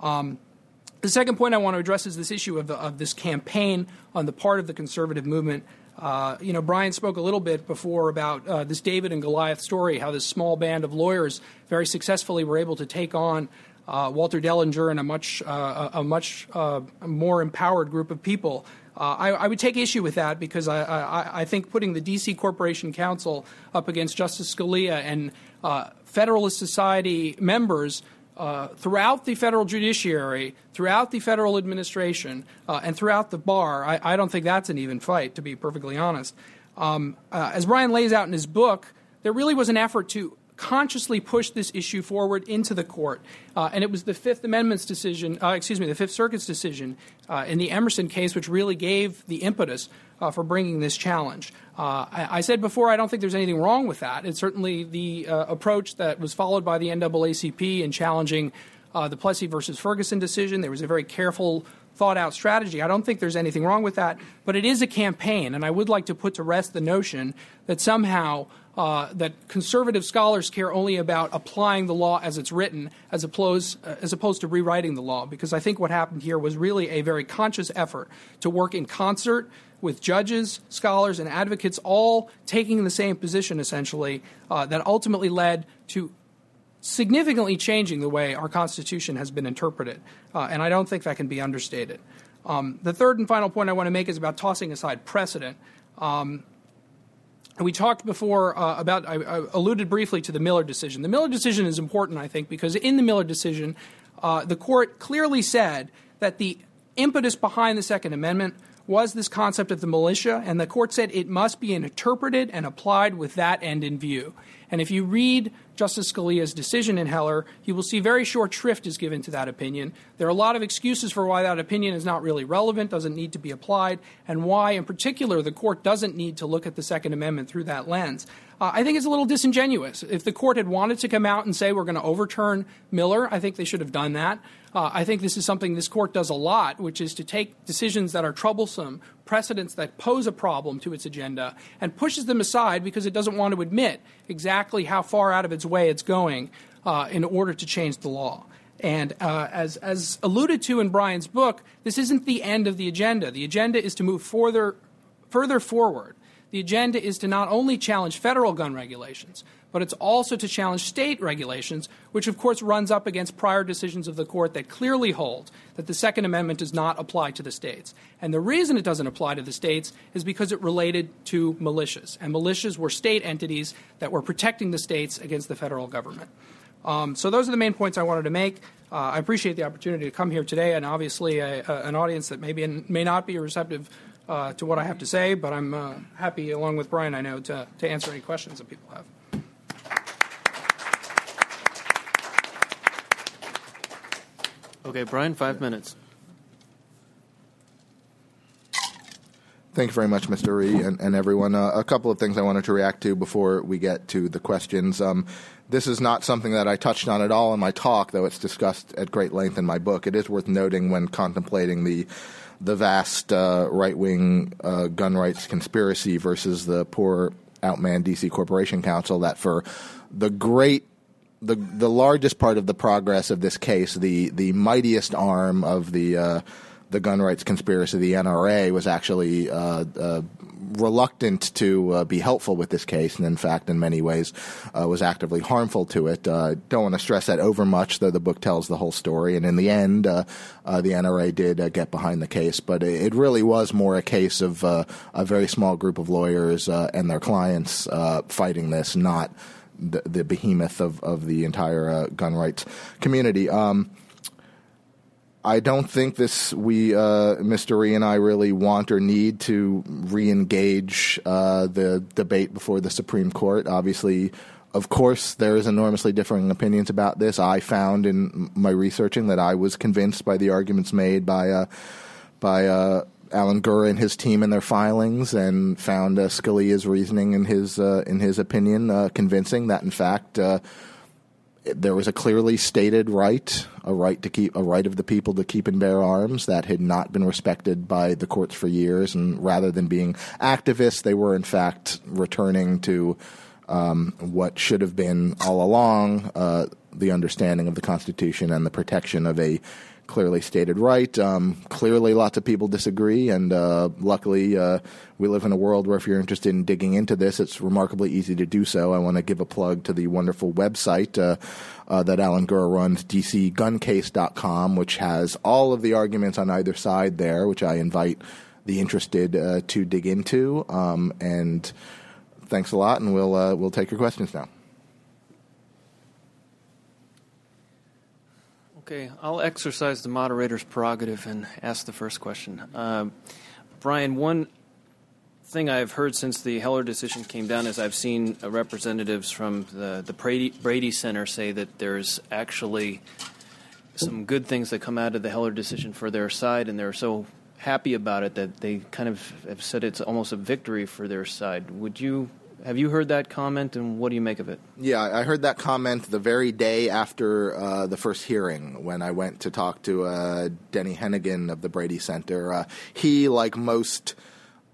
Um, the second point I want to address is this issue of, of this campaign on the part of the conservative movement. Uh, you know, Brian spoke a little bit before about uh, this David and Goliath story, how this small band of lawyers very successfully were able to take on uh, Walter Dellinger and a much, uh, a much uh, more empowered group of people. Uh, I, I, would take issue with that because I, I, I, think putting the D.C. Corporation Counsel up against Justice Scalia and Federalist Society members uh, throughout the federal judiciary, throughout the federal administration, uh, and throughout the bar, I, I, don't think that's an even fight, to be perfectly honest. Um, uh, as Brian lays out in his book, there really was an effort to consciously pushed this issue forward into the court. Uh, and it was the Fifth Amendment's decision, uh, excuse me, the Fifth Circuit's decision uh, in the Emerson case, which really gave the impetus uh, for bringing this challenge. Uh, I, I, said before, I don't think there's anything wrong with that. It's certainly the uh, approach that was followed by the NAACP in challenging the Plessy versus Ferguson decision. There was a very careful thought out strategy. I don't think there's anything wrong with that, but it is a campaign, and I would like to put to rest the notion that somehow uh, that conservative scholars care only about applying the law as it's written as opposed, uh, as opposed to rewriting the law, because I think what happened here was really a very conscious effort to work in concert with judges, scholars, and advocates all taking the same position essentially uh, that ultimately led to significantly changing the way our Constitution has been interpreted. Uh, and I don't think that can be understated. Um, the third and final point I want to make is about tossing aside precedent. Um, we talked before uh, about, I, I, alluded briefly to the Miller decision. The Miller decision is important, I think, because in the Miller decision, uh, the court clearly said that the impetus behind the Second Amendment was this concept of the militia, and the court said it must be interpreted and applied with that end in view. And if you read Justice Scalia's decision in Heller, you will see very short shrift is given to that opinion. There are a lot of excuses for why that opinion is not really relevant, doesn't need to be applied, and why, in particular, the court doesn't need to look at the Second Amendment through that lens. Uh, I think it's a little disingenuous. If the court had wanted to come out and say we're going to overturn Miller, I think they should have done that. Uh, I think this is something this court does a lot, which is to take decisions that are troublesome, precedents that pose a problem to its agenda, and pushes them aside because it doesn't want to admit exactly how far out of its way it's going uh, in order to change the law. And uh, as, as alluded to in Brian's book, this isn't the end of the agenda. The agenda is to move further, further forward. The agenda is to not only challenge federal gun regulations, but it's also to challenge state regulations, which of course runs up against prior decisions of the court that clearly hold that the Second Amendment does not apply to the states. And the reason it doesn't apply to the states is because it related to militias. And militias were state entities that were protecting the states against the federal government. Um, so those are the main points I wanted to make. Uh, I appreciate the opportunity to come here today, and obviously a, a, an audience that maybe may not be receptive uh, to what I have to say, but I'm uh, happy, along with Brian, I know, to, to answer any questions that people have. Okay, Brian, five minutes. Thank you very much, Mr. Rhee, and, and everyone. Uh, a couple of things I wanted to react to before we get to the questions. Um, this is not something that I touched on at all in my talk, though it's discussed at great length in my book. It is worth noting when contemplating the the vast uh, right wing uh, gun rights conspiracy versus the poor outman DC Corporation Counsel that for the great the the largest part of the progress of this case, the the mightiest arm of the uh, the gun rights conspiracy, the NRA, was actually uh, uh, reluctant to uh, be helpful with this case, and in fact, in many ways, uh, was actively harmful to it. Uh, don't want to stress that over much, though the book tells the whole story. And in the end, the NRA did get behind the case, but it really was more a case of a very small group of lawyers and their clients fighting this, not the, the behemoth of, of the entire uh, gun rights community. Um, I don't think this we uh, Mr. Rhee and I really want or need to re-engage uh, the debate before the Supreme Court. Obviously, of course, there is enormously differing opinions about this. I found in my researching that I was convinced by the arguments made by uh, by uh, Alan Gura and his team in their filings and found uh, Scalia's reasoning in his uh, in his opinion uh, convincing that in fact uh, there was a clearly stated right, a right to keep a right of the people to keep and bear arms that had not been respected by the courts for years, and rather than being activists, they were in fact returning to um, what should have been all along uh, the understanding of the Constitution and the protection of a clearly stated right. Um, clearly, lots of people disagree, and uh, luckily, uh, we live in a world where if you're interested in digging into this, it's remarkably easy to do so. I want to give a plug to the wonderful website uh, uh that Alan Gura runs, dcguncase.com, which has all of the arguments on either side there, which I invite the interested uh, to dig into. Um, and thanks a lot, and we'll uh, we'll take your questions now. Okay, I'll exercise the moderator's prerogative and ask the first question. Uh, Brian, one thing I've heard since the Heller decision came down is I've seen representatives from the, the Brady, Brady Center say that there's actually some good things that come out of the Heller decision for their side, and they're so happy about it that they kind of have said it's almost a victory for their side. Would you have you heard that comment, and what do you make of it? Yeah, I heard that comment the very day after uh, the first hearing when I went to talk to uh, Denny Henigan of the Brady Center. Uh, he, like most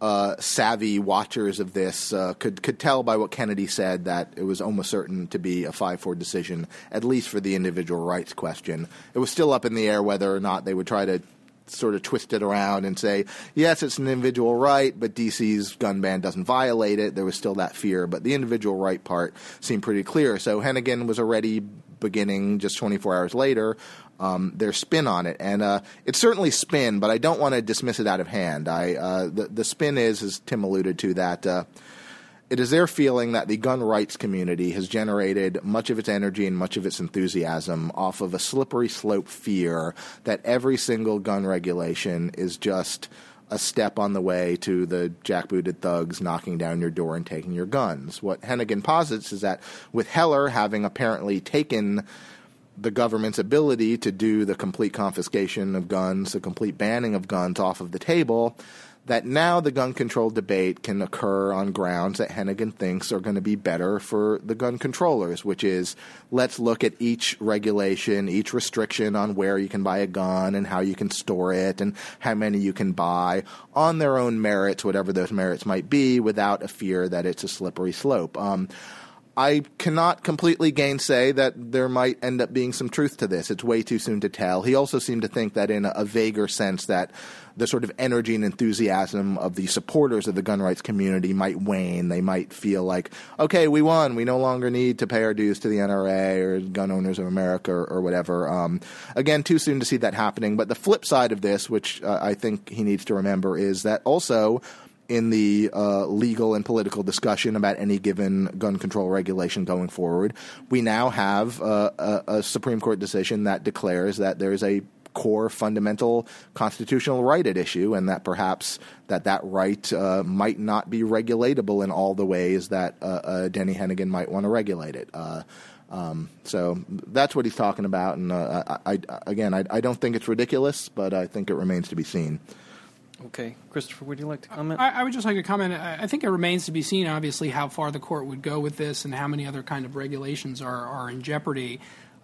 uh, savvy watchers of this, uh, could could tell by what Kennedy said that it was almost certain to be a five four decision, at least for the individual rights question. It was still up in the air whether or not they would try to sort of twist it around and say, yes, it's an individual right, but DC's gun ban doesn't violate it. There was still that fear, but the individual right part seemed pretty clear. So Henigan was already beginning just 24 hours later um, their spin on it, and uh, it's certainly spin, but I don't want to dismiss it out of hand. I uh, the the spin is, as Tim alluded to, that. Uh, it is their feeling that the gun rights community has generated much of its energy and much of its enthusiasm off of a slippery slope fear that every single gun regulation is just a step on the way to the jackbooted thugs knocking down your door and taking your guns. What Henigan posits is that with Heller having apparently taken the government's ability to do the complete confiscation of guns, the complete banning of guns off of the table, that now the gun control debate can occur on grounds that Henigan thinks are going to be better for the gun controllers, which is let's look at each regulation, each restriction on where you can buy a gun and how you can store it and how many you can buy on their own merits, whatever those merits might be, without a fear that it's a slippery slope. Um, I cannot completely gainsay that there might end up being some truth to this. It's way too soon to tell. He also seemed to think that in a, a vaguer sense that the sort of energy and enthusiasm of the supporters of the gun rights community might wane. They might feel like, okay, we won. We no longer need to pay our dues to the NRA or Gun Owners of America or, or whatever. Um, again, too soon to see that happening. But the flip side of this, which uh, I think he needs to remember, is that also in the uh, legal and political discussion about any given gun control regulation going forward. We now have uh, a, a, Supreme Court decision that declares that there is a core fundamental constitutional right at issue, and that perhaps that that right uh, might not be regulatable in all the ways that uh, uh, Denny Henigan might want to regulate it. Uh, um, so that's what he's talking about, and I, I, again, I, I don't think it's ridiculous, but I think it remains to be seen. Okay, Christopher, would you like to comment? I, I, would just like to comment. I think it remains to be seen, obviously, how far the court would go with this and how many other kind of regulations are, are in jeopardy.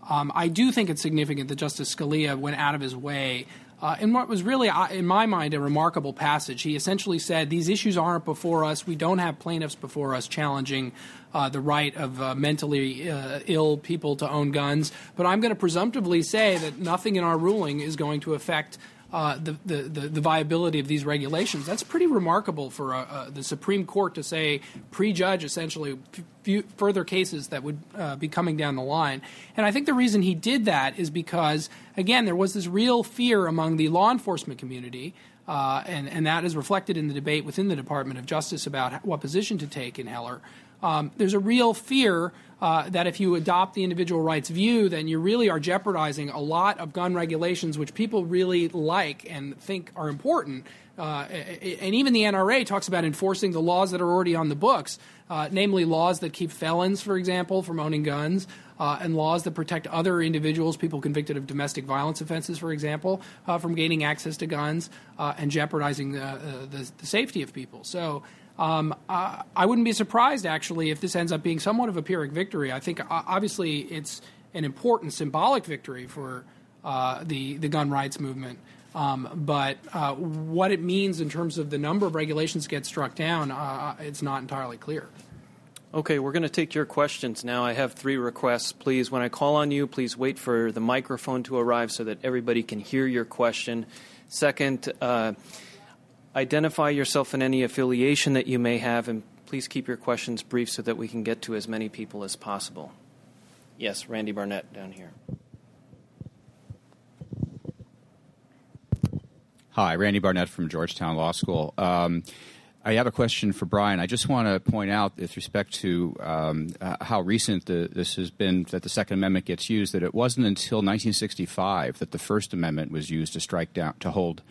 Um, I do think it's significant that Justice Scalia went out of his way uh, in what was really, uh, in my mind, a remarkable passage. He essentially said, These issues aren't before us. We don't have plaintiffs before us challenging uh, the right of uh, mentally uh, ill people to own guns. But I'm going to presumptively say that nothing in our ruling is going to affect uh, the, the, the, viability of these regulations. That's pretty remarkable for uh, uh, the Supreme Court to say, prejudge essentially f- further cases that would uh, be coming down the line. And I think the reason he did that is because, again, there was this real fear among the law enforcement community. Uh, and, and that is reflected in the debate within the Department of Justice about what position to take in Heller, um, there's a real fear uh, that if you adopt the individual rights view, then you really are jeopardizing a lot of gun regulations which people really like and think are important. Uh, and even the NRA talks about enforcing the laws that are already on the books, uh, namely laws that keep felons, for example, from owning guns, uh, and laws that protect other individuals, people convicted of domestic violence offenses, for example, uh, from gaining access to guns uh, and jeopardizing the, the, the, safety of people. So um, uh, I wouldn't be surprised, actually, if this ends up being somewhat of a Pyrrhic victory. I think, uh, obviously, it's an important symbolic victory for uh, the, the gun rights movement. Um, but uh, what it means in terms of the number of regulations get struck down, uh, it's not entirely clear. Okay, we're going to take your questions now. I have three requests. Please, when I call on you, please wait for the microphone to arrive so that everybody can hear your question. Second, uh, Identify yourself and any affiliation that you may have, and please keep your questions brief so that we can get to as many people as possible. Yes, Randy Barnett down here. Hi, Randy Barnett from Georgetown Law School. Um, I have a question for Brian. I just want to point out, with respect to um, uh, how recent the, this has been, that the Second Amendment gets used, that it wasn't until 1965 that the First Amendment was used to strike down, to hold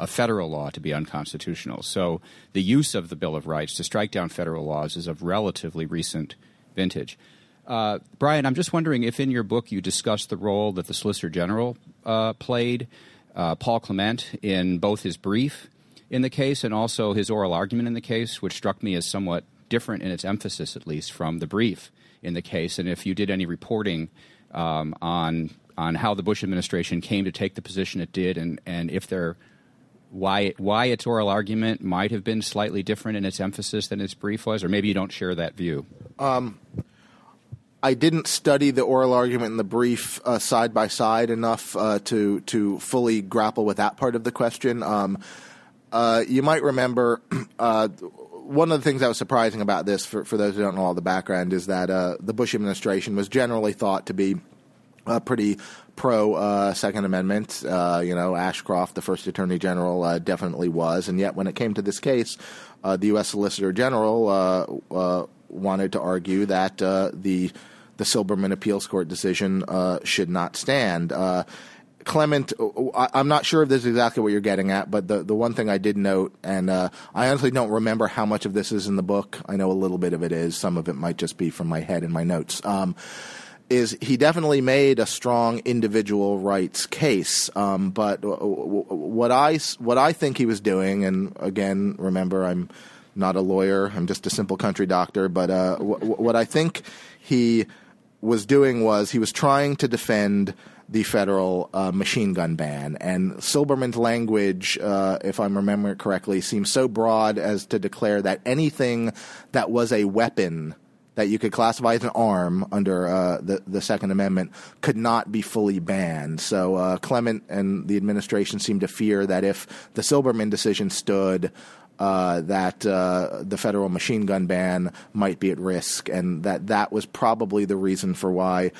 a federal law to be unconstitutional. So the use of the Bill of Rights to strike down federal laws is of relatively recent vintage. Uh, Brian, I'm just wondering if in your book you discuss the role that the Solicitor General uh, played, uh, Paul Clement, in both his brief in the case and also his oral argument in the case, which struck me as somewhat different in its emphasis, at least, from the brief in the case, and if you did any reporting um, on on how the Bush administration came to take the position it did, and, and if there why why its oral argument might have been slightly different in its emphasis than its brief was, or maybe you don't share that view. Um, I didn't study the oral argument and the brief uh, side by side enough uh, to to fully grapple with that part of the question. Um, uh, you might remember. Uh, one of the things that was surprising about this, for, for those who don't know all the background, is that uh, the Bush administration was generally thought to be uh, pretty pro uh, Second Amendment. Uh, you know, Ashcroft, the first Attorney General, uh, definitely was, and yet when it came to this case, uh, the U.S. Solicitor General uh, wanted to argue that the the Silberman appeals court decision should not stand. Clement, I, am not sure if this is exactly what you're getting at, but the, the one thing I did note, and uh, I honestly don't remember how much of this is in the book. I know a little bit of it is. Some of it might just be from my head and my notes. Um, is he definitely made a strong individual rights case. Um, but what I what I think he was doing, and again, remember, I'm not a lawyer. I'm just a simple country doctor. But uh, what I think he was doing was he was trying to defend the federal uh, machine gun ban. And Silberman's language, uh, if I'm remembering correctly, seems so broad as to declare that anything that was a weapon that you could classify as an arm under uh, the the Second Amendment could not be fully banned. So uh, Clement and the administration seemed to fear that if the Silberman decision stood. Uh, that uh, the federal machine gun ban might be at risk, and that that was probably the reason for why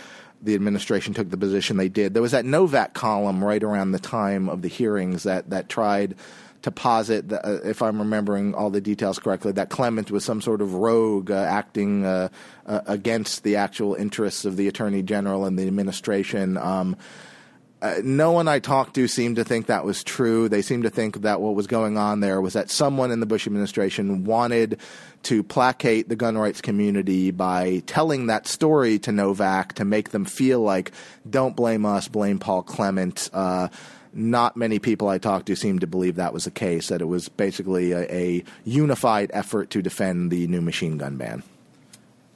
the administration took the position they did. There was that Novak column right around the time of the hearings that that tried to posit, that, uh, if I'm remembering all the details correctly, that Clement was some sort of rogue uh, acting uh, uh against the actual interests of the attorney general and the administration. Um, uh, no one I talked to seemed to think that was true. They seemed to think that what was going on there was that someone in the Bush administration wanted to placate the gun rights community by telling that story to Novak to make them feel like, don't blame us, blame Paul Clement. Not many people I talked to seemed to believe that was the case, that it was basically a, a unified effort to defend the new machine gun ban.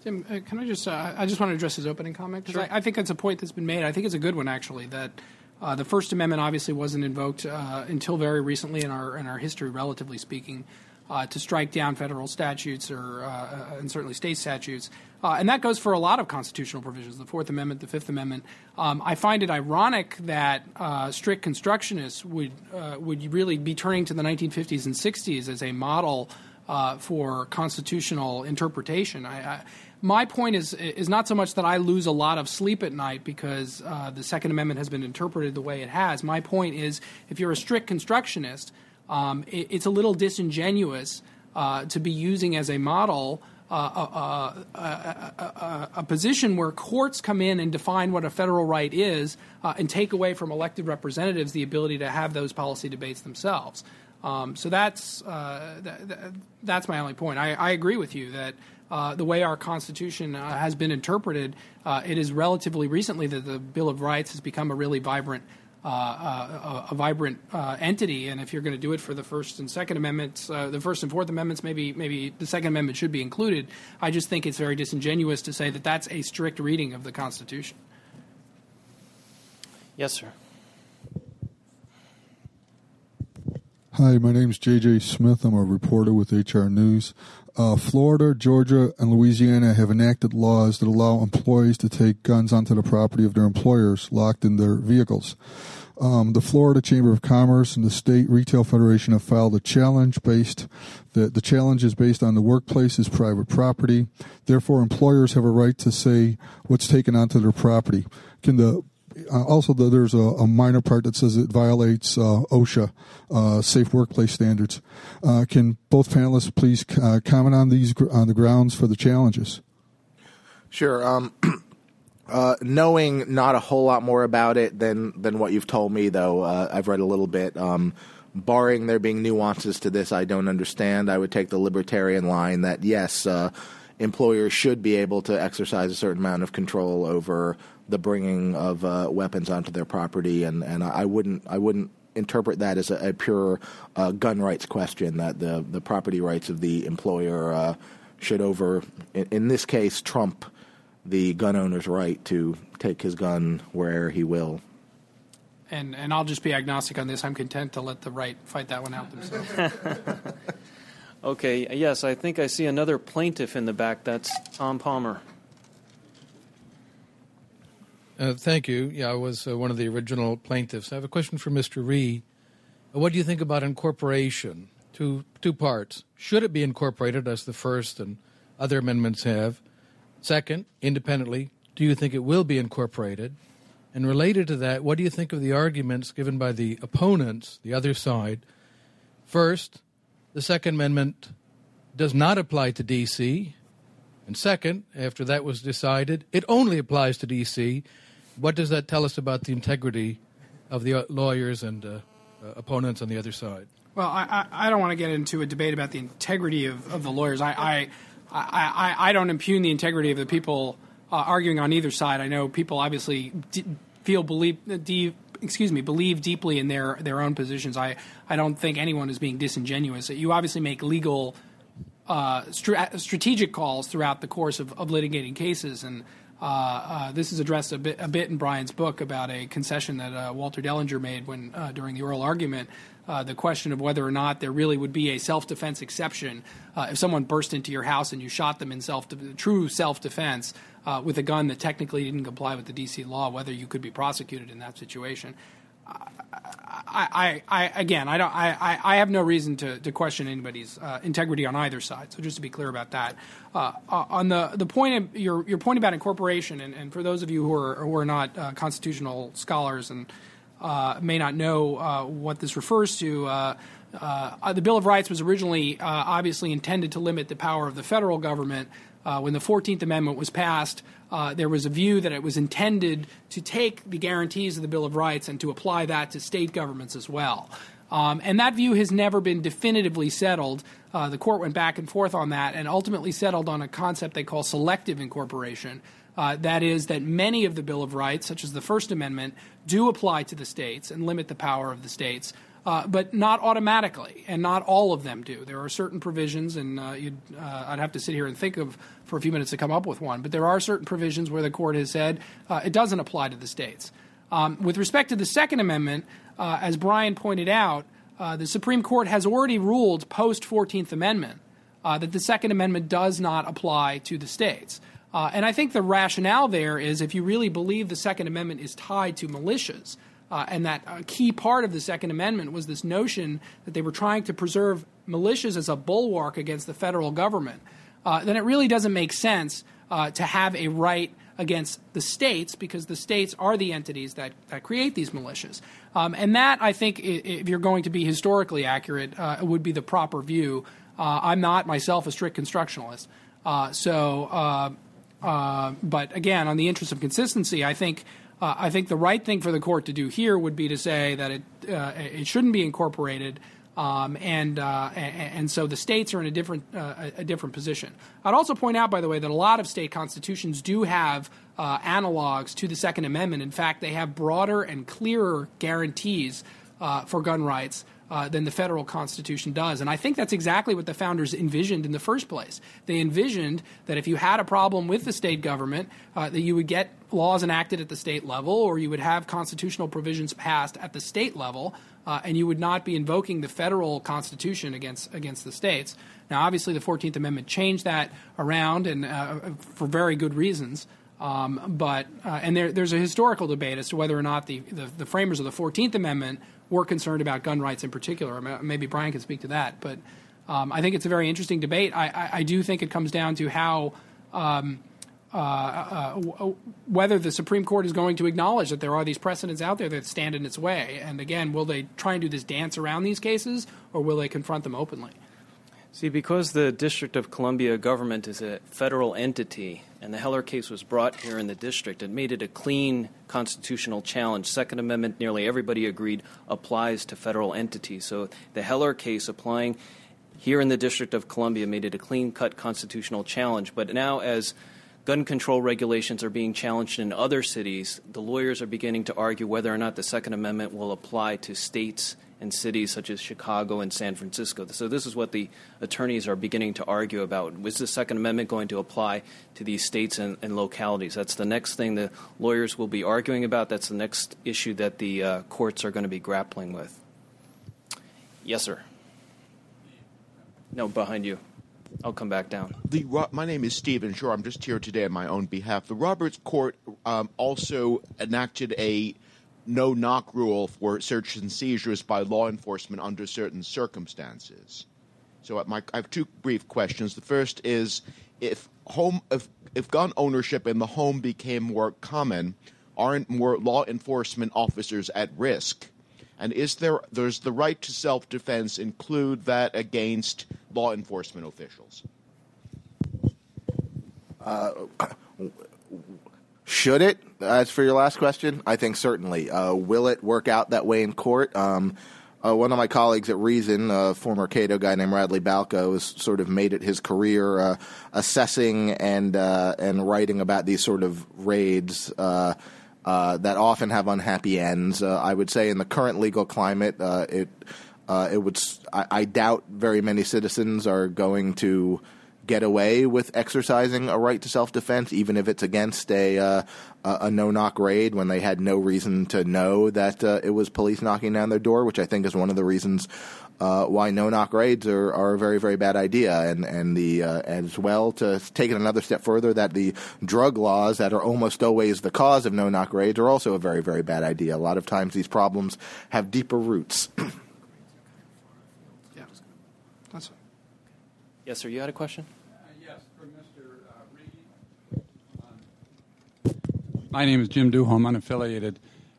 Tim, uh, can I just, uh, I just want to address his opening comment because sure. I, I, think it's a point that's been made. I think it's a good one, actually, that uh, the First Amendment obviously wasn't invoked uh, until very recently in our, in our history, relatively speaking uh, to strike down federal statutes or uh, uh, and certainly state statutes, uh, and that goes for a lot of constitutional provisions, the Fourth Amendment, the Fifth Amendment. Um, I find it ironic that uh, strict constructionists would uh, would really be turning to the 1950s and 60s as a model for constitutional interpretation. I, I, my point is is not so much that I lose a lot of sleep at night because the Second Amendment has been interpreted the way it has. My point is, if you're a strict constructionist um, it, it's a little disingenuous uh, to be using as a model uh, a, a, a, position where courts come in and define what a federal right is uh, and take away from elected representatives the ability to have those policy debates themselves. Um, so that's uh, th- th- that's my only point. I, I agree with you that uh, the way our Constitution uh, has been interpreted, uh, it is relatively recently that the Bill of Rights has become a really vibrant uh, uh, a, a, vibrant uh, entity. And if you're going to do it for the First and Second Amendments, the First and Fourth Amendments, maybe maybe the Second Amendment should be included. I just think it's very disingenuous to say that that's a strict reading of the Constitution. Yes, sir. Hi, my name is JJ Smith. I'm a reporter with HR News. Uh, Florida, Georgia, and Louisiana have enacted laws that allow employees to take guns onto the property of their employers locked in their vehicles. Um, the Florida Chamber of Commerce and the State Retail Federation have filed a challenge based that the challenge is based on the workplace is private property. Therefore, employers have a right to say what's taken onto their property. Can the uh, also, the, there's a, a, minor part that says it violates uh, OSHA, uh, safe workplace standards. Uh, can both panelists please uh, comment on these on the grounds for the challenges? Sure. Um, uh, knowing not a whole lot more about it than than what you've told me, though, I've read a little bit. Um, barring there being nuances to this, I don't understand. I would take the libertarian line that yes employers should be able to exercise a certain amount of control over the bringing of uh, weapons onto their property, and, and I wouldn't I wouldn't interpret that as a, a pure uh, gun rights question that the the property rights of the employer uh, should over in, in, this case trump the gun owner's right to take his gun wherever he will. And and I'll just be agnostic on this. I'm content to let the right fight that one out themselves. okay. Yes, I think I see another plaintiff in the back. That's Tom Palmer. Uh, thank you. Yeah, I was uh, one of the original plaintiffs. I have a question for Mr. Rhee. Uh, what do you think about incorporation? Two two parts. Should it be incorporated as the first and other amendments have? Second, independently, do you think it will be incorporated? And related to that, what do you think of the arguments given by the opponents, the other side? First, the Second Amendment does not apply to D.C. And second, after that was decided, it only applies to D.C. What does that tell us about the integrity of the uh, lawyers and uh, uh, opponents on the other side? Well, I, I, don't want to get into a debate about the integrity of, of the lawyers. I, I, I, I don't impugn the integrity of the people uh, arguing on either side. I know people obviously d- feel believe de- excuse me believe deeply in their their own positions. I I don't think anyone is being disingenuous. You obviously make legal uh, strategic calls throughout the course of, of litigating cases and uh, uh, this is addressed a bit, a bit in Brian's book about a concession that uh, Walter Dellinger made when uh, during the oral argument. Uh, the question of whether or not there really would be a self-defense exception if someone burst into your house and you shot them in self true self-defense with a gun that technically didn't comply with the D.C. law, whether you could be prosecuted in that situation. I, I, I, again, I don't, I, I have no reason to, to question anybody's uh, integrity on either side. So just to be clear about that, uh, uh, on the the point of your your point about incorporation, and, and for those of you who are who are not uh, constitutional scholars and uh, may not know uh, what this refers to. the Bill of Rights was originally obviously intended to limit the power of the federal government. when the Fourteenth Amendment was passed, uh, there was a view that it was intended to take the guarantees of the Bill of Rights and to apply that to state governments as well. Um, and that view has never been definitively settled. Uh, the court went back and forth on that and ultimately settled on a concept they call selective incorporation. Uh, that is, that many of the Bill of Rights, such as the First Amendment, do apply to the states and limit the power of the states uh, but not automatically, and not all of them do. There are certain provisions, and uh, uh, I'd have to sit here and think of for a few minutes to come up with one. But there are certain provisions where the court has said uh, it doesn't apply to the states. Um, with respect to the Second Amendment, uh, as Brian pointed out, uh, the Supreme Court has already ruled post Fourteenth Amendment that the Second Amendment does not apply to the states. and I think the rationale there is if you really believe the Second Amendment is tied to militias. Uh, and that a key part of the Second Amendment was this notion that they were trying to preserve militias as a bulwark against the federal government. Uh, then it really doesn't make sense uh, to have a right against the states because the states are the entities that, that create these militias. Um, and that, I think, if you're going to be historically accurate, uh, would be the proper view. Uh, I'm not myself a strict constructionalist. Uh, so, uh, uh, but again, on the interest of consistency, I think. Uh, I think the right thing for the court to do here would be to say that it it shouldn't be incorporated, um, and, uh, and so the states are in a different uh, a different position. I'd also point out, by the way, that a lot of state constitutions do have uh, analogs to the Second Amendment. In fact, they have broader and clearer guarantees uh, for gun rights. Uh, than the federal constitution does. And I think that's exactly what the founders envisioned in the first place. They envisioned that if you had a problem with the state government, uh, that you would get laws enacted at the state level or you would have constitutional provisions passed at the state level uh, and you would not be invoking the federal constitution against against the states. Now, obviously, the Fourteenth Amendment changed that around, and uh, for very good reasons. Um, but uh, and there, there's a historical debate as to whether or not the, the, the, framers of the Fourteenth Amendment were concerned about gun rights in particular. Maybe Brian can speak to that, but um, I think it's a very interesting debate. I, I, I, do think it comes down to how. Um, uh, uh, whether the Supreme Court is going to acknowledge that there are these precedents out there that stand in its way. And again, will they try and do this dance around these cases, or will they confront them openly? See, because the District of Columbia government is a federal entity, and the Heller case was brought here in the district, it made it a clean constitutional challenge. Second Amendment, nearly everybody agreed, applies to federal entities. So the Heller case applying here in the District of Columbia made it a clean cut constitutional challenge. But now, as gun control regulations are being challenged in other cities, the lawyers are beginning to argue whether or not the Second Amendment will apply to states and cities such as Chicago and San Francisco. So, this is what the attorneys are beginning to argue about. Was the Second Amendment going to apply to these states and, and localities? That's the next thing the lawyers will be arguing about. That's the next issue that the uh, courts are going to be grappling with. Yes, sir. No, behind you. I'll come back down. The my name is Stephen Shore. I'm just here today on my own behalf. The Roberts Court um, also enacted a no knock rule for search and seizures by law enforcement under certain circumstances. So my, I have two brief questions. The first is if home if, if gun ownership in the home became more common, aren't more law enforcement officers at risk? And is there does the right to self defense include that against law enforcement officials? Uh, should it? As for your last question, I think certainly. Uh, will it work out that way in court? Um, uh, one of my colleagues at Reason, a former Cato guy named Radley Balko, has sort of made it his career uh, assessing and uh, and writing about these sort of raids. Uh, uh, that often have unhappy ends. I would say in the current legal climate, it it would. I, I, doubt very many citizens are going to get away with exercising a right to self defense, even if it's against a uh, a no knock raid when they had no reason to know that uh, it was police knocking down their door, which I think is one of the reasons uh, why no knock raids are, are a very very bad idea, and and the uh, as well to take it another step further that the drug laws that are almost always the cause of no knock raids are also a very very bad idea. A lot of times these problems have deeper roots. yeah, that's. Yes, sir. You had a question. Yes, Mr. Uh, My name is Jim Duholm, unaffiliated.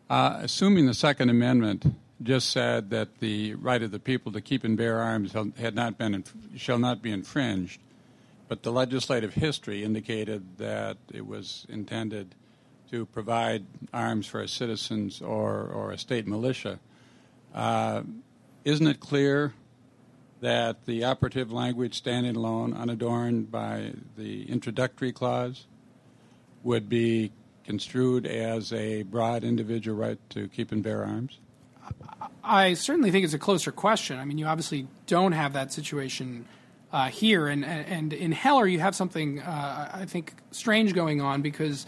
Uh, assuming the Second Amendment just said that the right of the people to keep and bear arms had not been shall not be infringed, but the legislative history indicated that it was intended to provide arms for citizens or, or a state militia. Uh, isn't it clear that the operative language standing alone, unadorned by the introductory clause, would be construed as a broad individual right to keep and bear arms? I certainly think it's a closer question. I mean, you obviously don't have that situation uh, here, and and in Heller you have something uh, I think strange going on because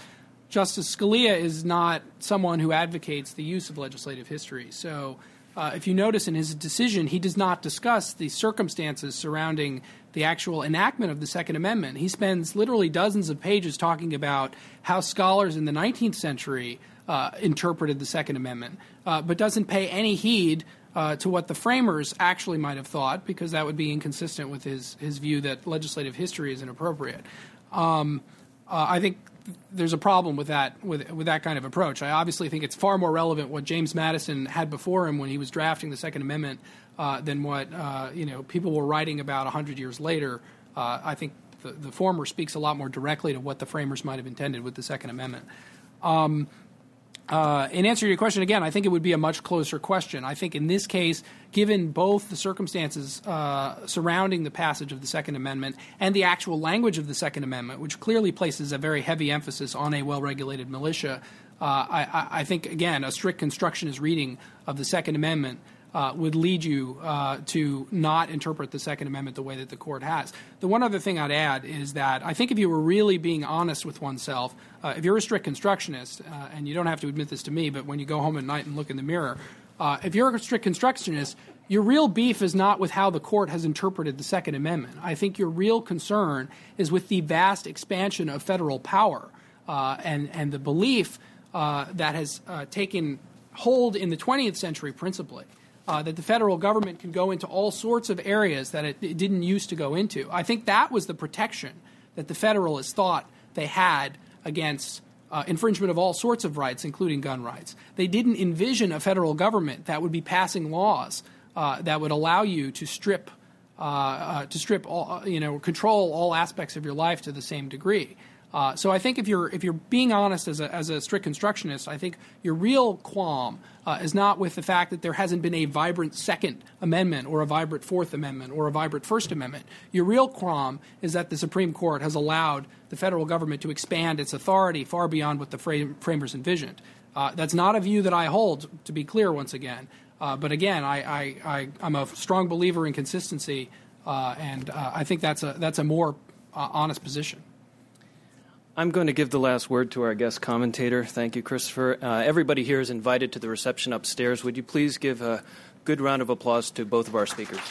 Justice Scalia is not someone who advocates the use of legislative history. So, uh, if you notice in his decision, he does not discuss the circumstances surrounding the actual enactment of the Second Amendment. He spends literally dozens of pages talking about how scholars in the 19th century uh, interpreted the Second Amendment, uh, but doesn't pay any heed uh, to what the framers actually might have thought, because that would be inconsistent with his, his view that legislative history is inappropriate. Um, uh, I think there's a problem with that with with that kind of approach. I obviously think it's far more relevant what James Madison had before him when he was drafting the Second Amendment uh, than what uh, you know people were writing about hundred years later. I think The, the former speaks a lot more directly to what the framers might have intended with the Second Amendment. Um, uh, in answer to your question, again, I think it would be a much closer question. I think in this case, given both the circumstances uh, surrounding the passage of the Second Amendment and the actual language of the Second Amendment, which clearly places a very heavy emphasis on a well regulated militia, uh, I, I, think, again, a strict constructionist reading of the Second Amendment uh, would lead you uh, to not interpret the Second Amendment the way that the court has. The one other thing I'd add is that I think if you were really being honest with oneself, uh, if you're a strict constructionist, uh, and you don't have to admit this to me, but when you go home at night and look in the mirror, uh, if you're a strict constructionist, your real beef is not with how the court has interpreted the Second Amendment. I think your real concern is with the vast expansion of federal power uh, and, and the belief that has taken hold in the 20th century principally uh, that the federal government can go into all sorts of areas that it, it, didn't used to go into. I think that was the protection that the Federalists thought they had against uh, infringement of all sorts of rights, including gun rights. They didn't envision a federal government that would be passing laws uh, that would allow you to strip. Uh, uh, to strip all, uh, you know, control all aspects of your life to the same degree. Uh, so I think if you're if you're being honest as a, as a strict constructionist, I think your real qualm uh, is not with the fact that there hasn't been a vibrant Second Amendment or a vibrant Fourth Amendment or a vibrant First Amendment. Your real qualm is that the Supreme Court has allowed the federal government to expand its authority far beyond what the frame, framers envisioned. Uh, that's not a view that I hold, to be clear once again. Uh, but again, I, I, am a strong believer in consistency, uh, and uh, I think that's a, that's a more honest position. I'm going to give the last word to our guest commentator. Thank you, Christopher. Uh, everybody here is invited to the reception upstairs. Would you please give a good round of applause to both of our speakers?